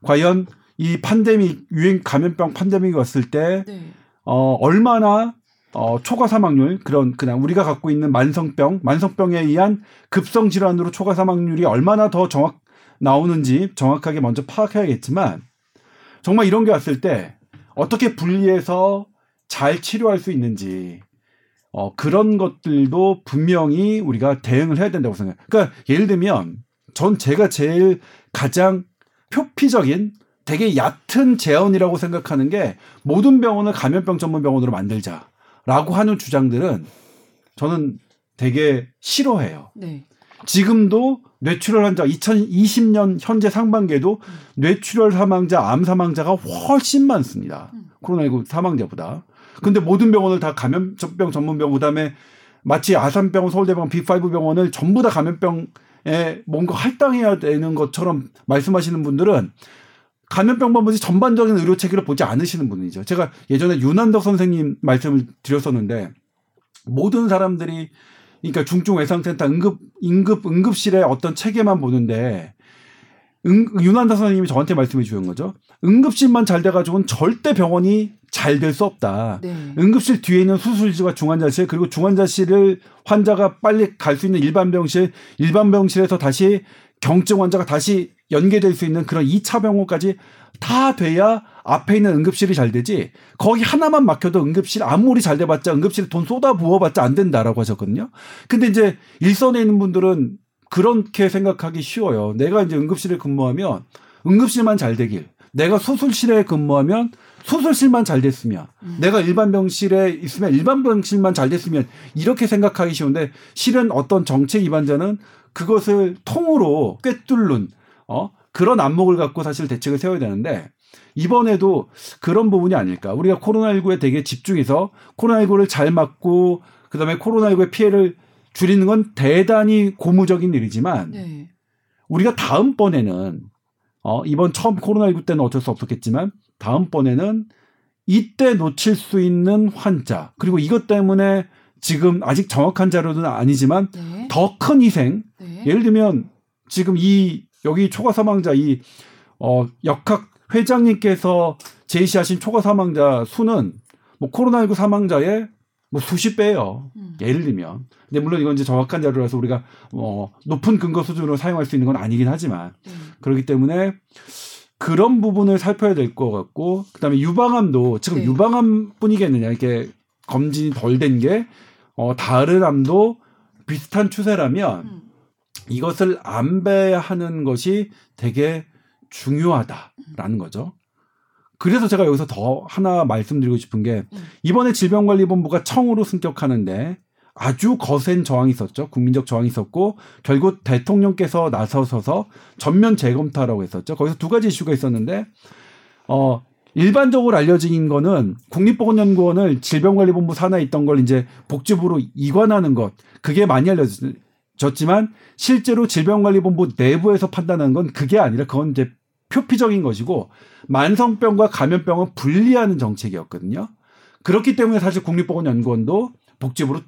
과연 이 판데믹 유행 감염병 판데믹이 왔을 때
네.
어, 얼마나 어, 초과 사망률 그런 그냥 우리가 갖고 있는 만성병 만성병에 의한 급성 질환으로 초과 사망률이 얼마나 더 정확 나오는지 정확하게 먼저 파악해야겠지만 정말 이런 게 왔을 때 어떻게 분리해서 잘 치료할 수 있는지 어, 그런 것들도 분명히 우리가 대응을 해야 된다고 생각해요. 그러니까 예를 들면 전 제가 제일 가장 표피적인 되게 얕은 제언이라고 생각하는 게 모든 병원을 감염병 전문 병원으로 만들자라고 하는 주장들은 저는 되게 싫어해요.
네.
지금도 뇌출혈 환자 2020년 현재 상반기에도 뇌출혈 사망자, 암 사망자가 훨씬 많습니다. 코로나19 사망자보다. 근데 모든 병원을 다 감염병 전문 병원 그다음에 마치 아산병원, 서울대병원, B5 병원을 전부 다 감염병에 뭔가 할당해야 되는 것처럼 말씀하시는 분들은 감염병 방문지 전반적인 의료 체계를 보지 않으시는 분이죠. 제가 예전에 윤한덕 선생님 말씀을 드렸었는데 모든 사람들이 그러니까 중증 외상센터 응급 응급 응급실의 어떤 체계만 보는데 응, 윤한덕 선생님이 저한테 말씀해 주신 거죠. 응급실만 잘 돼가지고는 절대 병원이 잘 될 수 없다.
네.
응급실 뒤에 있는 수술실과 중환자실 그리고 중환자실을 환자가 빨리 갈 수 있는 일반 병실, 일반 병실에서 다시 경증 환자가 다시 연계될 수 있는 그런 2차 병원까지 다 돼야 앞에 있는 응급실이 잘 되지 거기 하나만 막혀도 응급실 아무리 잘 돼봤자 응급실에 돈 쏟아 부어봤자 안 된다라고 하셨거든요. 근데 이제 일선에 있는 분들은 그렇게 생각하기 쉬워요. 내가 이제 응급실에 근무하면 응급실만 잘 되길. 내가 수술실에 근무하면 수술실만 잘 됐으면 내가 일반 병실에 있으면 일반 병실만 잘 됐으면 이렇게 생각하기 쉬운데 실은 어떤 정책 위반자는 그것을 통으로 꿰뚫는 어 그런 안목을 갖고 사실 대책을 세워야 되는데 이번에도 그런 부분이 아닐까. 우리가 코로나19에 되게 집중해서 코로나19를 잘 막고 그다음에 코로나19의 피해를 줄이는 건 대단히 고무적인 일이지만
네.
우리가 다음번에는 어 이번 처음 코로나19 때는 어쩔 수 없었겠지만 다음번에는 이때 놓칠 수 있는 환자 그리고 이것 때문에 지금 아직 정확한 자료는 아니지만
네.
더큰 희생
네.
예를 들면 지금 이 여기 초과 사망자 이 어, 역학 회장님께서 제시하신 초과 사망자 수는 뭐 코로나19 사망자의 뭐 수십 배예요.
음.
예를 들면. 근데 물론 이건 이제 정확한 자료라서 우리가 어, 높은 근거 수준으로 사용할 수 있는 건 아니긴 하지만
네.
그렇기 때문에 그런 부분을 살펴야 될 것 같고 그다음에 유방암도 지금
네.
유방암뿐이겠느냐 이렇게 검진이 덜 된 게 어, 다른 암도 비슷한 추세라면
음.
이것을 안배하는 것이 되게 중요하다라는 거죠. 그래서 제가 여기서 더 하나 말씀드리고 싶은 게
음.
이번에 질병관리본부가 청으로 승격하는데 아주 거센 저항이 있었죠. 국민적 저항이 있었고 결국 대통령께서 나서서서 전면 재검토하라고 했었죠. 거기서 두 가지 이슈가 있었는데 어 일반적으로 알려진 거는 국립보건연구원을 질병관리본부 산하에 있던 걸 이제 복지부로 이관하는 것 그게 많이 알려졌지만 실제로 질병관리본부 내부에서 판단하는 건 그게 아니라 그건 이제 표피적인 것이고 만성병과 감염병은 분리하는 정책이었거든요. 그렇기 때문에 사실 국립보건연구원도 복지부로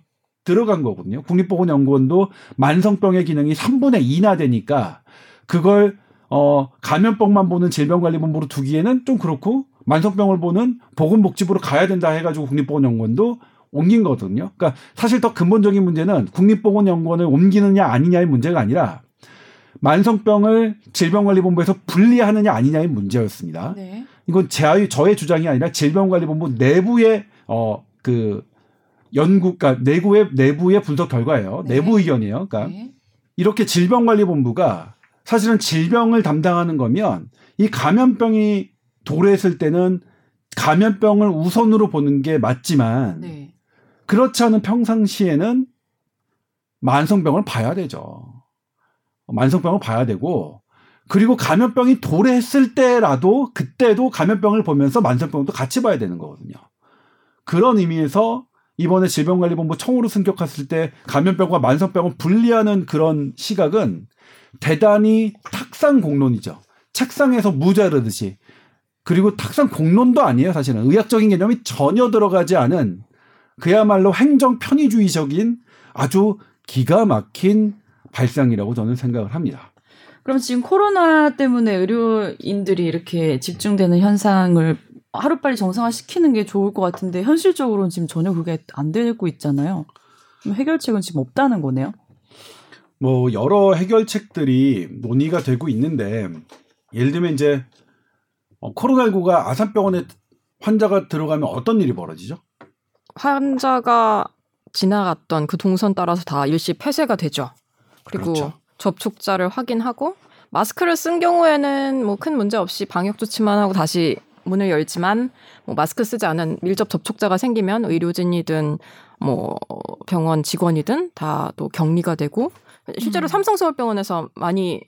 들어간 거거든요. 국립보건연구원도 만성병의 기능이 3분의 2나 되니까 그걸 어 감염병만 보는 질병관리본부로 두기에는 좀 그렇고 만성병을 보는 보건복지부로 가야 된다 해가지고 국립보건연구원도 옮긴 거거든요. 그러니까 사실 더 근본적인 문제는 국립보건연구원을 옮기느냐 아니냐의 문제가 아니라 만성병을 질병관리본부에서 분리하느냐 아니냐의 문제였습니다.
네.
이건 제 저의 주장이 아니라 질병관리본부 내부의 어 그 연구, 그러니까 내부의 내부의 분석 결과예요.
네.
내부 의견이에요. 그러니까
네.
이렇게 질병관리본부가 사실은 질병을 담당하는 거면 이 감염병이 도래했을 때는 감염병을 우선으로 보는 게 맞지만
네.
그렇지 않은 평상시에는 만성병을 봐야 되죠. 만성병을 봐야 되고 그리고 감염병이 도래했을 때라도 그때도 감염병을 보면서 만성병도 같이 봐야 되는 거거든요. 그런 의미에서 이번에 질병관리본부 청으로 승격했을 때 감염병과 만성병을 분리하는 그런 시각은 대단히 탁상 공론이죠. 책상에서 무자르듯이. 그리고 탁상 공론도 아니에요, 사실은. 의학적인 개념이 전혀 들어가지 않은 그야말로 행정 편의주의적인 아주 기가 막힌 발상이라고 저는 생각을 합니다.
그럼 지금 코로나 때문에 의료인들이 이렇게 집중되는 현상을 하루빨리 정상화시키는 게 좋을 것 같은데 현실적으로는 지금 전혀 그게 안 되고 있잖아요. 그럼 해결책은 지금 없다는 거네요.
뭐 여러 해결책들이 논의가 되고 있는데 예를 들면 이제 어, 코로나19가 아산병원에 환자가 들어가면 어떤 일이 벌어지죠?
환자가 지나갔던 그 동선 따라서 다 일시 폐쇄가 되죠. 그리고
그렇죠.
접촉자를 확인하고 마스크를 쓴 경우에는 뭐 큰 문제 없이 방역 조치만 하고 다시 문을 열지만 뭐 마스크 쓰지 않은 밀접 접촉자가 생기면 의료진이든 뭐 병원 직원이든 다 또 격리가 되고 실제로
음.
삼성서울병원에서 많이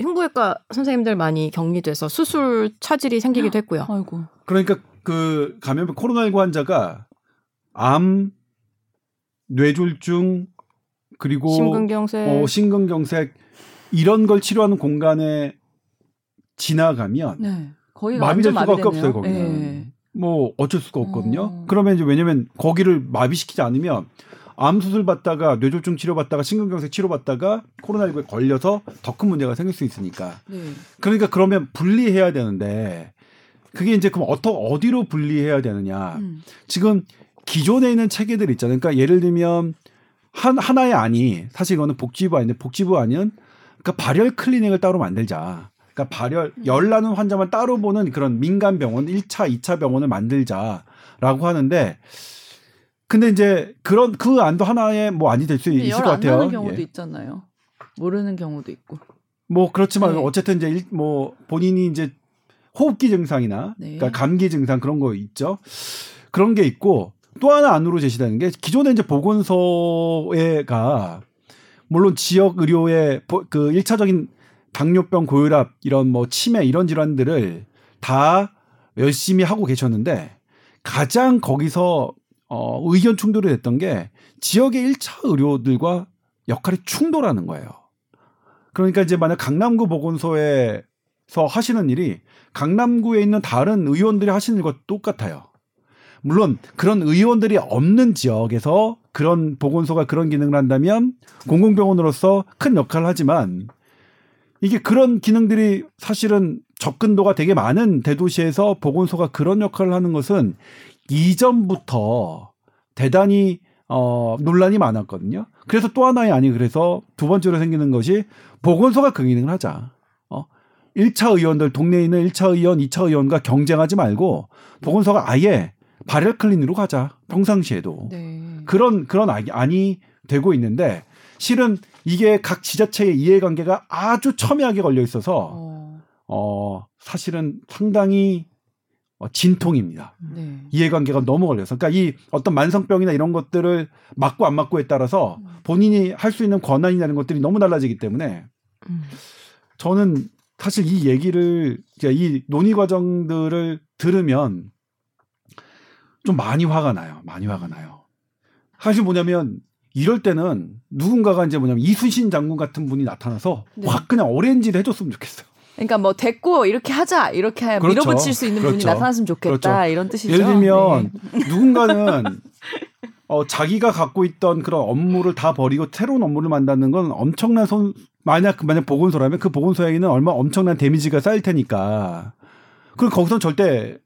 흉부외과 선생님들 많이 격리돼서 수술 차질이 생기기도 했고요.
아이고.
그러니까 그 감염병 코로나19 환자가 암, 뇌졸중 그리고
심근경색
어, 심근경색 이런 걸 치료하는 공간에 지나가면
네. 거의
마비될
마비됐네요.
없어요, 거기는.
예.
뭐 어쩔 수가 없거든요.
어.
그러면 이제 왜냐면 거기를 마비시키지 않으면 암 수술 받다가 뇌졸중 치료 받다가 심근경색 치료 받다가 코로나19에 걸려서 더 큰 문제가 생길 수 있으니까.
네.
그러니까 그러면 분리해야 되는데 그게 이제 그럼 어떠 어디로 분리해야 되느냐?
음.
지금 기존에 있는 체계들 있잖아요. 그러니까 예를 들면 한 하나의 안이 사실 이거는 복지부 아닌데 복지부 안은 그러니까 발열 클리닉을 따로 만들자. 그러니까 발열
음.
열 나는 환자만 따로 보는 그런 민간 병원 1차, 2차 병원을 만들자라고 하는데 근데 이제 그런 그 안도 하나의 뭐 안이 될 수 있을
열것안
같아요.
나는 경우도
예.
있잖아요. 모르는 경우도 있고.
뭐 그렇지만
네.
어쨌든 이제 일, 뭐 본인이 이제 호흡기 증상이나
네.
그러니까 감기 증상 그런 거 있죠. 그런 게 있고 또 하나 안으로 제시되는 게 기존에 이제 보건소에가 물론 지역 의료의 보- 그 1차적인 당뇨병 고혈압 이런 뭐 치매 이런 질환들을 다 열심히 하고 계셨는데 가장 거기서 어 의견 충돌이 됐던 게 지역의 1차 의료들과 역할이 충돌하는 거예요. 그러니까 이제 만약 강남구 보건소에서 하시는 일이 강남구에 있는 다른 의원들이 하시는 일과 똑같아요. 물론 그런 의원들이 없는 지역에서 그런 보건소가 그런 기능을 한다면 공공병원으로서 큰 역할을 하지만 이게 그런 기능들이 사실은 접근도가 되게 많은 대도시에서 보건소가 그런 역할을 하는 것은 이전부터 대단히 어 논란이 많았거든요. 그래서 또 하나의 아니 그래서 두 번째로 생기는 것이 보건소가 그 기능을 하자. 어 1차 의원들 동네에 있는 1차 의원, 2차 의원과 경쟁하지 말고 보건소가 아예 발열 클리닉으로 가자. 평상시에도.
네.
그런 그런 아기- 안이 되고 있는데 실은 이게 각 지자체의 이해관계가 아주 첨예하게 걸려 있어서
어.
어 사실은 상당히 어, 진통입니다.
네.
이해관계가 너무 걸려서 그러니까 이 어떤 만성병이나 이런 것들을 맞고 안 맞고에 따라서 본인이 할 수 있는 권한이라는 것들이 너무 달라지기 때문에
음.
저는 사실 이 얘기를 이제 이 논의 과정들을 들으면 좀 많이 화가 나요. 많이 화가 나요. 사실 뭐냐면 이럴 때는 누군가가 이제 뭐냐면 이순신 장군 같은 분이 나타나서
네.
확 그냥 오렌지를 해줬으면 좋겠어요.
그러니까 뭐 됐고 이렇게 하자 이렇게
그렇죠.
밀어붙일 수 있는 분이
그렇죠.
나타났으면 좋겠다
그렇죠.
이런 뜻이죠.
예를 들면
네.
누군가는 어, 자기가 갖고 있던 그런 업무를 다 버리고 새로운 업무를 만드는 건 엄청난 손 만약 그 만약 보건소라면 그 보건소에는 얼마 엄청난 데미지가 쌓일 테니까 그럼 거기선 절대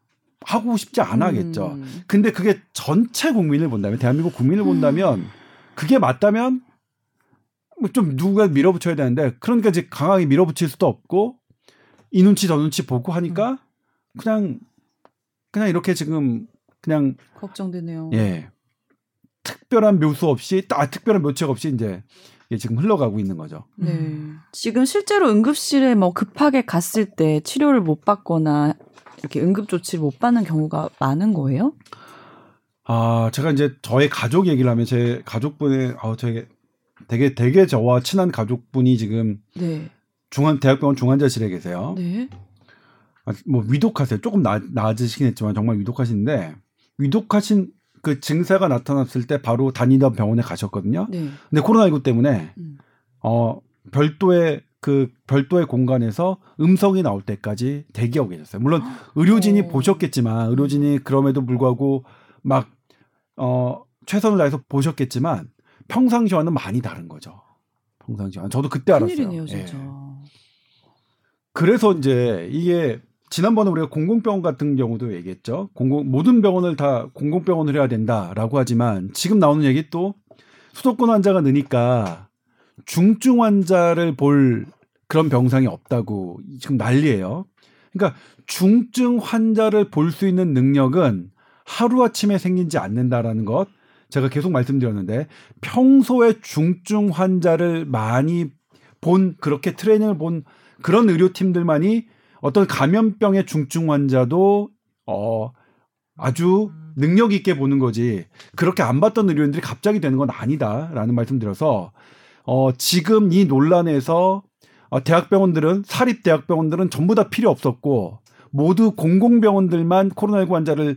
하고 싶지 안 하겠죠.
음.
근데 그게 전체 국민을 본다면 대한민국 국민을 본다면 그게 맞다면 뭐좀 누가 밀어붙여야 되는데 그러니까 이제 강하게 밀어붙일 수도 없고 이 눈치 저 눈치 보고 하니까 그냥 그냥 이렇게 지금 그냥
걱정되네요.
예 특별한 묘수 없이 아 특별한 묘책 없이 이제 지금 흘러가고 있는 거죠.
네.
음.
지금 실제로 응급실에 뭐 급하게 갔을 때 치료를 못 받거나 이렇게 응급 조치를 못 받는 경우가 많은 거예요?
아, 제가 이제 저의 가족 얘기를 하면 제 가족분의 아, 되게 되게 되게 저와 친한 가족분이 지금
네.
중환 대학병원 중환자실에 계세요.
네.
아, 뭐 위독하세요. 조금 나, 나아지시긴 했지만 정말 위독하신데 위독하신 그 증세가 나타났을 때 바로 다니던 병원에 가셨거든요.
네.
근데 코로나 19 때문에
음.
어 별도의 그 별도의 공간에서 음성이 나올 때까지 대기하고 계셨어요. 물론 의료진이
어.
보셨겠지만 의료진이 그럼에도 불구하고 막 어 최선을 다해서 보셨겠지만 평상시와는 많이 다른 거죠. 평상시와 저도 그때 알았어요.
큰일이네요,
예.
진짜.
그래서 이제 이게 지난번에 우리가 공공병원 같은 경우도 얘기했죠. 공공 모든 병원을 다 공공병원을 해야 된다라고 하지만 지금 나오는 얘기 또 수도권 환자가 느니까 중증 환자를 볼 그런 병상이 없다고 지금 난리예요. 그러니까 중증 환자를 볼 수 있는 능력은 하루아침에 생기지 않는다라는 것 제가 계속 말씀드렸는데 평소에 중증 환자를 많이 본 그렇게 트레이닝을 본 그런 의료팀들만이 어떤 감염병의 중증 환자도 어 아주 능력 있게 보는 거지 그렇게 안 봤던 의료인들이 갑자기 되는 건 아니다라는 말씀드려서 어 지금 이 논란에서 어, 대학병원들은 사립 대학병원들은 전부 다 필요 없었고 모두 공공병원들만 코로나19 환자를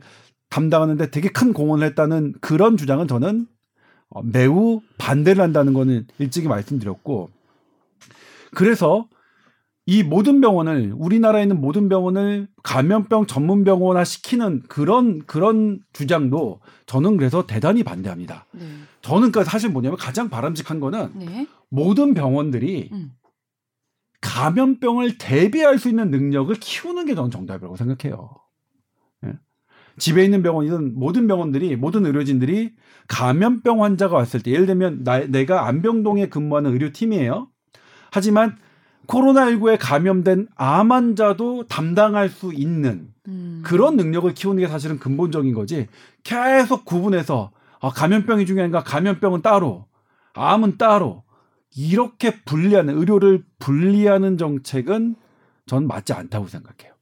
담당하는데 되게 큰 공헌을 했다는 그런 주장은 저는 어, 매우 반대를 한다는 거는 일찍이 말씀드렸고 그래서 이 모든 병원을 우리나라에 있는 모든 병원을 감염병 전문 병원화 시키는 그런 그런 주장도 저는 그래서 대단히 반대합니다.
네.
저는 그 사실 뭐냐면 가장 바람직한 거는
네.
모든 병원들이
음.
감염병을 대비할 수 있는 능력을 키우는 게 저는 정답이라고 생각해요. 예. 집에 있는 병원이든 모든 병원들이 모든 의료진들이 감염병 환자가 왔을 때 예를 들면 나, 내가 안병동에 근무하는 의료팀이에요. 하지만 코로나19에 감염된 암 환자도 담당할 수 있는
음.
그런 능력을 키우는 게 사실은 근본적인 거지. 계속 구분해서 아, 감염병이 중요한가? 감염병은 따로, 암은 따로 이렇게 분리하는 의료를 분리하는 정책은 전 맞지 않다고 생각해요.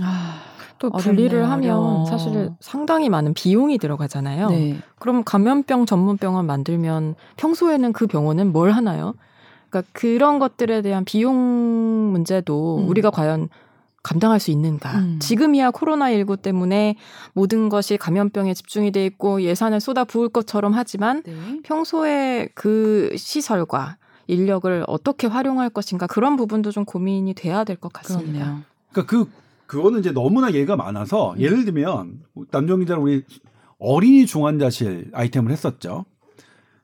아,
또
어렵네요,
분리를 하면. 사실 상당히 많은 비용이 들어가잖아요.
네.
그럼 감염병 전문 병원 만들면 평소에는 그 병원은 뭘 하나요? 그러니까 그런 것들에 대한 비용 문제도
음.
우리가 과연 감당할 수 있는가?
음.
지금이야 코로나19 때문에 모든 것이 감염병에 집중이 돼 있고 예산을 쏟아 부을 것처럼 하지만
네.
평소에 그 시설과 인력을 어떻게 활용할 것인가 그런 부분도 좀 고민이 돼야 될 것 같습니다.
그러니까 그 그거는 이제 너무나 예가 많아서
음.
예를 들면 남정 기자는 우리 어린이 중환자실 아이템을 했었죠.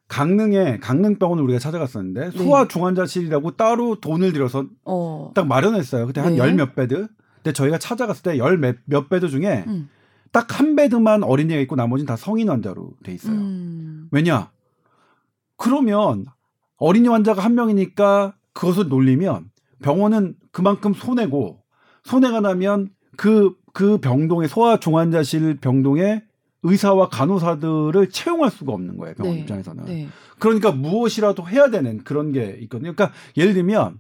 강릉에 강릉병원을 우리가 찾아갔었는데
네.
소아 중환자실이라고 따로 돈을 들여서
어.
딱 마련했어요. 그때 한
네.
열몇 베드. 근데 저희가 찾아갔을 때 열 몇 bed 중에
음.
딱 한 bed만 어린이가 있고 나머지는 다 성인 환자로 돼 있어요.
음.
왜냐? 그러면 어린이 환자가 한 명이니까 그것을 놀리면 병원은 그만큼 손해고 손해가 나면 그, 그 병동의 소아 중환자실 병동에 의사와 간호사들을 채용할 수가 없는 거예요. 병원
네.
입장에서는.
네.
그러니까 무엇이라도 해야 되는 그런 게 있거든요. 그러니까 예를 들면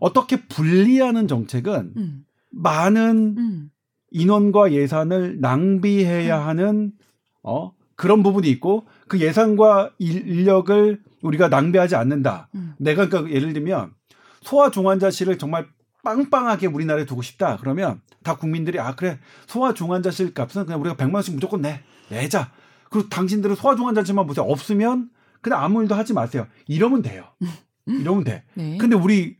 어떻게 분리하는 정책은
음.
많은
음.
인원과 예산을 낭비해야 하는 어 그런 부분이 있고 그 예산과 일- 인력을 우리가 낭비하지 않는다.
음.
내가 그러니까 예를 들면 소아 중환자실을 정말 빵빵하게 우리나라에 두고 싶다. 그러면 다 국민들이 아 그래 소아 중환자실 값은 그냥 우리가 100만 원씩 무조건 내 내자. 그리고 당신들은 소아 중환자실만 보세요. 없으면 그냥 아무 일도 하지 마세요. 이러면 돼요. 이러면 돼.
네.
근데 우리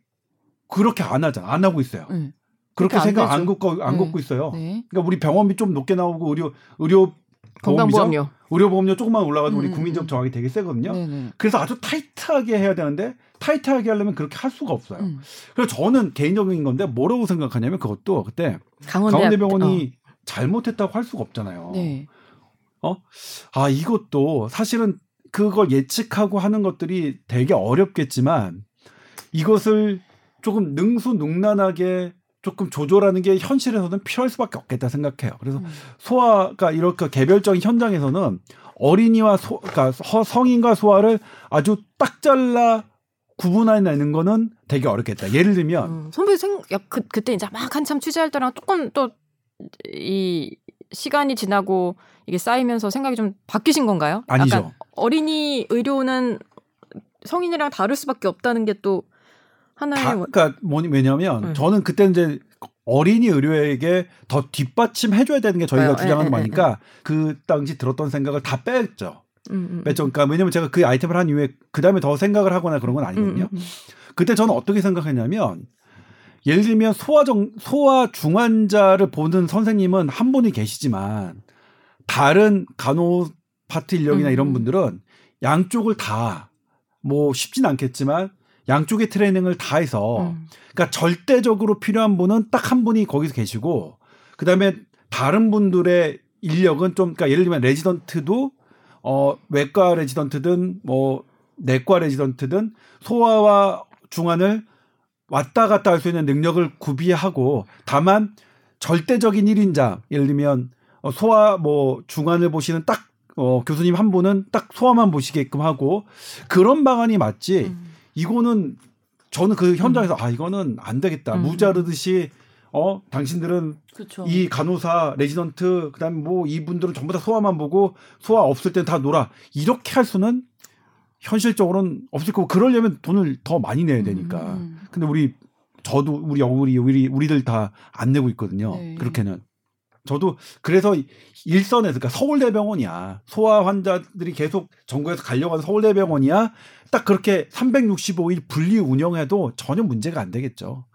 그렇게 안 하잖아. 안 하고 있어요.
음.
그렇게
안
생각 안
되죠.
걷고 안
네.
걷고 있어요.
네.
그러니까 우리 병원비 좀 높게 나오고 의료 의료?
건강보험료.
의료보험료 조금만 올라가도 우리
음,
국민적
음.
저항이 되게 세거든요.
네네.
그래서 아주 타이트하게 해야 되는데 타이트하게 하려면 그렇게 할 수가 없어요.
음.
그래서 저는 개인적인 건데 뭐라고 생각하냐면 그것도 그때 강원대병원이 잘못했다고 할 수가 없잖아요.
네.
아 이것도 사실은 그걸 예측하고 하는 것들이 되게 어렵겠지만 이것을 조금 능수능란하게 조금 조절하는 게 현실에서는 필요할 수밖에 없겠다 생각해요. 그래서
음.
소아가 이렇게 개별적인 현장에서는 어린이와 소, 그러니까 허- 성인과 소아를 아주 딱 잘라 구분해내는 거는 되게 어렵겠다. 예를 들면
음, 선배 생, 야, 그, 그때 이제 막 한참 취재할 때랑 조금 또 이 시간이 지나고 이게 쌓이면서 생각이 좀 바뀌신 건가요?
아니죠.
어린이 의료는 성인이랑 다를 수밖에 없다는 게 또 하나의
다,
원-
그러니까 뭐니 왜냐하면
음.
저는 그때 이제 어린이 의료에게 더 뒷받침 해줘야 되는 게 저희가
어,
주장하는
예, 예,
바니까 그 당시 들었던 생각을 다 뺐죠.
음, 음,
뺐죠. 그러니까 왜냐면 제가 그 아이템을 한 이후에 그 다음에 더 생각을 하거나 그런 건
음,
아니거든요.
음, 음.
그때 저는 어떻게 생각했냐면 예를 들면 소아정 소아 중환자를 보는 선생님은 한 분이 계시지만 다른 간호 파트 인력이나
음.
이런 분들은 양쪽을 다 뭐 쉽진 않겠지만 양쪽의 트레이닝을 다 해서
음.
그러니까 절대적으로 필요한 분은 딱 한 분이 거기서 계시고 그다음에 다른 분들의 인력은 좀 그러니까 예를 들면 레지던트도 어 외과 레지던트든 뭐 내과 레지던트든 소아와 중환을 왔다 갔다 할 수 있는 능력을 구비하고 다만 절대적인 1인자 예를 들면 어, 소아 뭐 중환을 보시는 딱 어, 교수님 한 분은 딱 소아만 보시게끔 하고 그런 방안이 맞지
음.
이거는 저는 그 현장에서 아 이거는 안 되겠다
음.
무자르듯이 어 당신들은
그렇죠.
이 간호사 레지던트 그다음에 뭐 이분들은 전부 다 소아만 보고 소아 없을 땐 다 놀아 이렇게 할 수는 현실적으로는 없을 거고 그러려면 돈을 더 많이 내야 되니까
음.
근데 우리 저도 우리 우리 우리 우리들 다 안 내고 있거든요
네.
그렇게는 저도 그래서 일선에서 그러니까 서울대병원이야 소아 환자들이 계속 전국에서 하는 서울대병원이야 딱 그렇게 365일 분리 운영해도 전혀 문제가 안 되겠죠.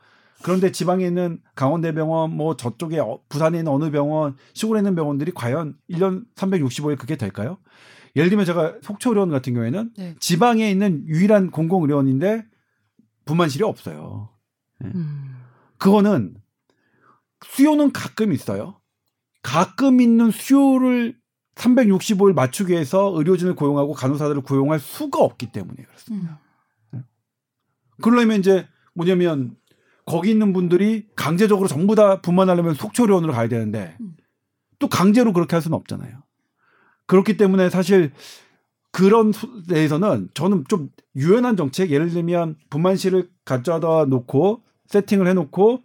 그런데 지방에 있는 강원대병원 뭐 저쪽에 어- 부산에 있는 어느 병원 시골에 있는 병원들이 과연 1년 365일 그게 될까요? 예를 들면 제가 속초 의료원 같은 경우에는
네.
지방에 있는 유일한 공공 의료원인데 분만실이 없어요.
음.
그거는 수요는 가끔 있어요. 가끔 있는 수요를 365일 맞추기 위해서 의료진을 고용하고 간호사들을 고용할 수가 없기 때문에 그렇습니다.
음.
그러려면 이제 뭐냐면 거기 있는 분들이 강제적으로 전부 다 분만하려면 속초의료원으로 가야 되는데
음.
또 강제로 그렇게 할 수는 없잖아요. 그렇기 때문에 사실 그런 수- 데에서는 저는 좀 유연한 정책 예를 들면 분만실을 가져다 놓고 세팅을 해놓고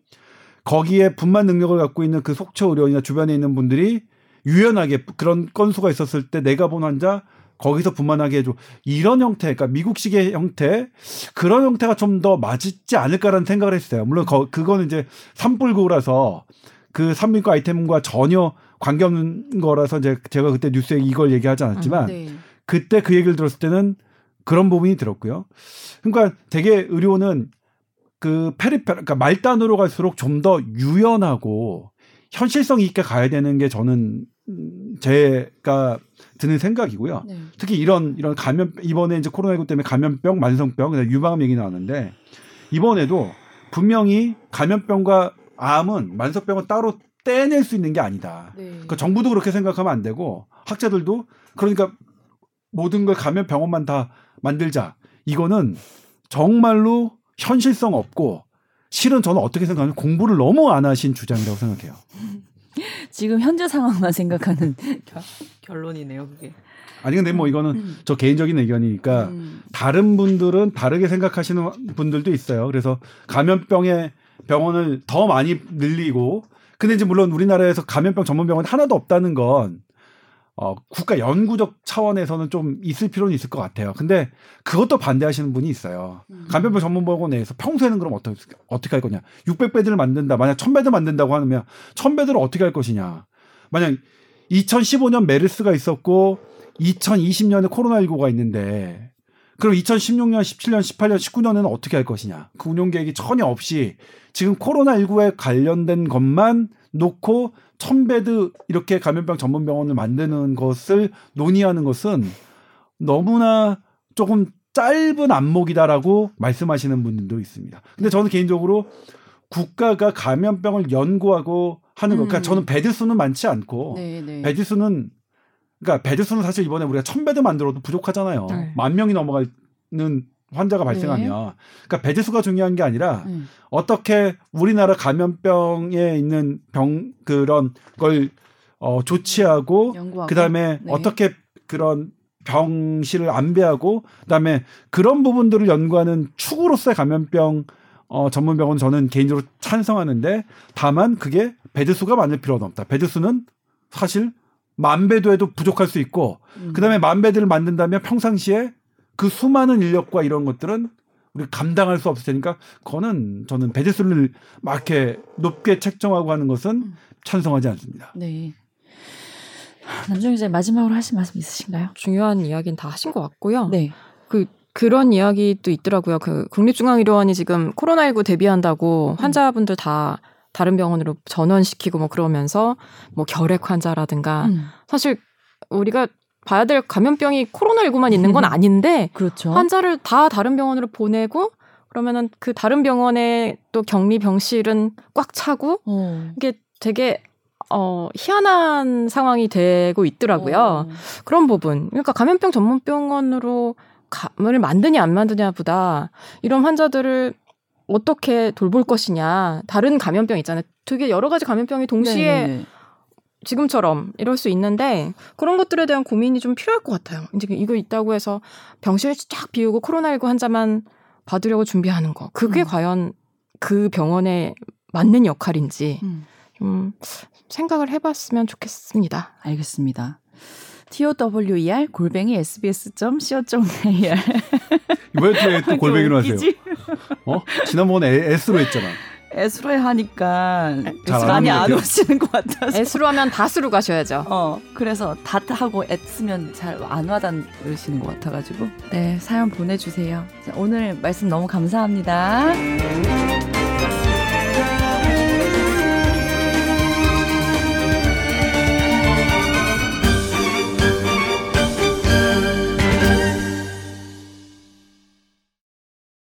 거기에 분만 능력을 갖고 있는 그 속초 의료원이나 주변에 있는 분들이 유연하게 그런 건수가 있었을 때 내가 본 환자 거기서 분만하게 해줘 이런 형태 그러니까 미국식의 형태 그런 형태가 좀 더 맞지 않을까라는 생각을 했어요 물론 거, 그거는 이제 산불구라서 그 산민과 아이템과 전혀 관계없는 거라서 이제 제가 그때 뉴스에 이걸 얘기하지 않았지만
네.
그때 그 얘기를 들었을 때는 그런 부분이 들었고요. 그러니까 되게 의료는 그 페리페 그러니까 말단으로 갈수록 좀 더 유연하고 현실성 있게 가야 되는 게 저는 음, 제가 드는 생각이고요.
네.
특히 이런 이런 감염 이번에 이제 코로나19 때문에 감염병, 만성병, 그다음에 유방암 얘기 나왔는데 이번에도 분명히 감염병과 암은 만성병은 따로 떼낼 수 있는 게 아니다.
네.
그러니까 정부도 그렇게 생각하면 안 되고 학자들도 그러니까 모든 걸 가면 병원만 다 만들자. 이거는 정말로 현실성 없고 실은 저는 어떻게 생각하면 공부를 너무 안 하신 주장이라고 생각해요.
지금 현재 상황만 생각하는 결, 결론이네요, 그게.
아니 근데 뭐 이거는
음.
저 개인적인 의견이니까
음.
다른 분들은 다르게 생각하시는 분들도 있어요. 그래서 감염병의 병원을 더 많이 늘리고 근데 이제 물론 우리나라에서 감염병 전문 병원 하나도 없다는 건 어, 국가 연구적 차원에서는 좀 있을 필요는 있을 것 같아요. 근데 그것도 반대하시는 분이 있어요.
음.
감염병 전문 병원 내에서 평소에는 그럼 어떻게 어떻게 할 거냐? 600배드를 만든다. 만약 1000배드 만든다고 하면 1000배드를 어떻게 할 것이냐? 만약 2015년 메르스가 있었고 2020년에 코로나19가 있는데 그럼 2016년, 17년, 18년, 19년에는 어떻게 할 것이냐? 그 운영 계획이 전혀 없이 지금 코로나19에 관련된 것만 놓고 1000 bed 이렇게 감염병 전문 병원을 만드는 것을 논의하는 것은 너무나 조금 짧은 안목이다라고 말씀하시는 분들도 있습니다. 근데 저는 개인적으로 국가가 감염병을 연구하고 하는 것, 그러니까
음.
저는 bed 수는 많지 않고
네, 네.
bed 수는 그러니까 bed 수는 사실 이번에 우리가 천 bed 만들어도 부족하잖아요.
네.
만 명이 넘어가는 환자가 발생하면 그러니까 bed 수가 중요한 게 아니라
네.
어떻게 우리나라 감염병에 있는 병 그런 걸 어, 조치하고
연구하고.
그다음에
네.
어떻게 그런 병실을 안배하고 그다음에 그런 부분들을 연구하는 축으로서의 감염병 어, 전문 병원 저는 개인적으로 찬성하는데 다만 그게 bed 수가 많을 필요는 없다. bed 수는 사실 만 배도 해도 부족할 수 있고
음.
그다음에 만 배들을 만든다면 평상시에 그 수많은 인력과 이런 것들은 우리 감당할 수 없을 테니까 그거는 저는 베드 수를 막 이렇게 높게 책정하고 하는 것은
음.
찬성하지 않습니다.
네. 남정 기자 마지막으로 하실 말씀 있으신가요?
중요한 이야기는 다 하신 것 같고요.
네.
그 그런 이야기도 있더라고요. 그 국립중앙의료원이 지금 코로나19 대비한다고
음.
환자분들 다 다른 병원으로 전원시키고 뭐 그러면서 뭐 결핵 환자라든가
음.
사실 우리가 봐야 될 감염병이 코로나19만 있는 건 아닌데
그렇죠.
환자를 다 다른 병원으로 보내고 그러면은 그 다른 병원에 또 격리 병실은 꽉 차고
어.
이게 되게 어 희한한 상황이 되고 있더라고요.
어.
그런 부분. 그러니까 감염병 전문 병원으로 감을 만드냐 안 만드냐보다 이런 환자들을 어떻게 돌볼 것이냐. 다른 감염병 있잖아요. 되게 여러 가지 감염병이 동시에
네네네.
지금처럼 이럴 수 있는데 그런 것들에 대한 고민이 좀 필요할 것 같아요. 이제 이거 있다고 해서 병실 쫙 비우고 코로나19 환자만 받으려고 준비하는 거. 그게
음.
과연 그 병원에 맞는 역할인지
음.
좀 생각을 해봤으면 좋겠습니다.
알겠습니다. tower 골뱅이 sbs.co.kr
왜 또 골뱅이로 하세요? 어? 지난번에 S로 했잖아.
S로 하니까 많이 안. 오시는 것 같아서.
S로 하면 다스로 가셔야죠.
어, 그래서 닷하고 앳 쓰면 잘 안 와닿으시는 것 같아가지고. 네, 사연 보내주세요. 자, 오늘 말씀 너무 감사합니다.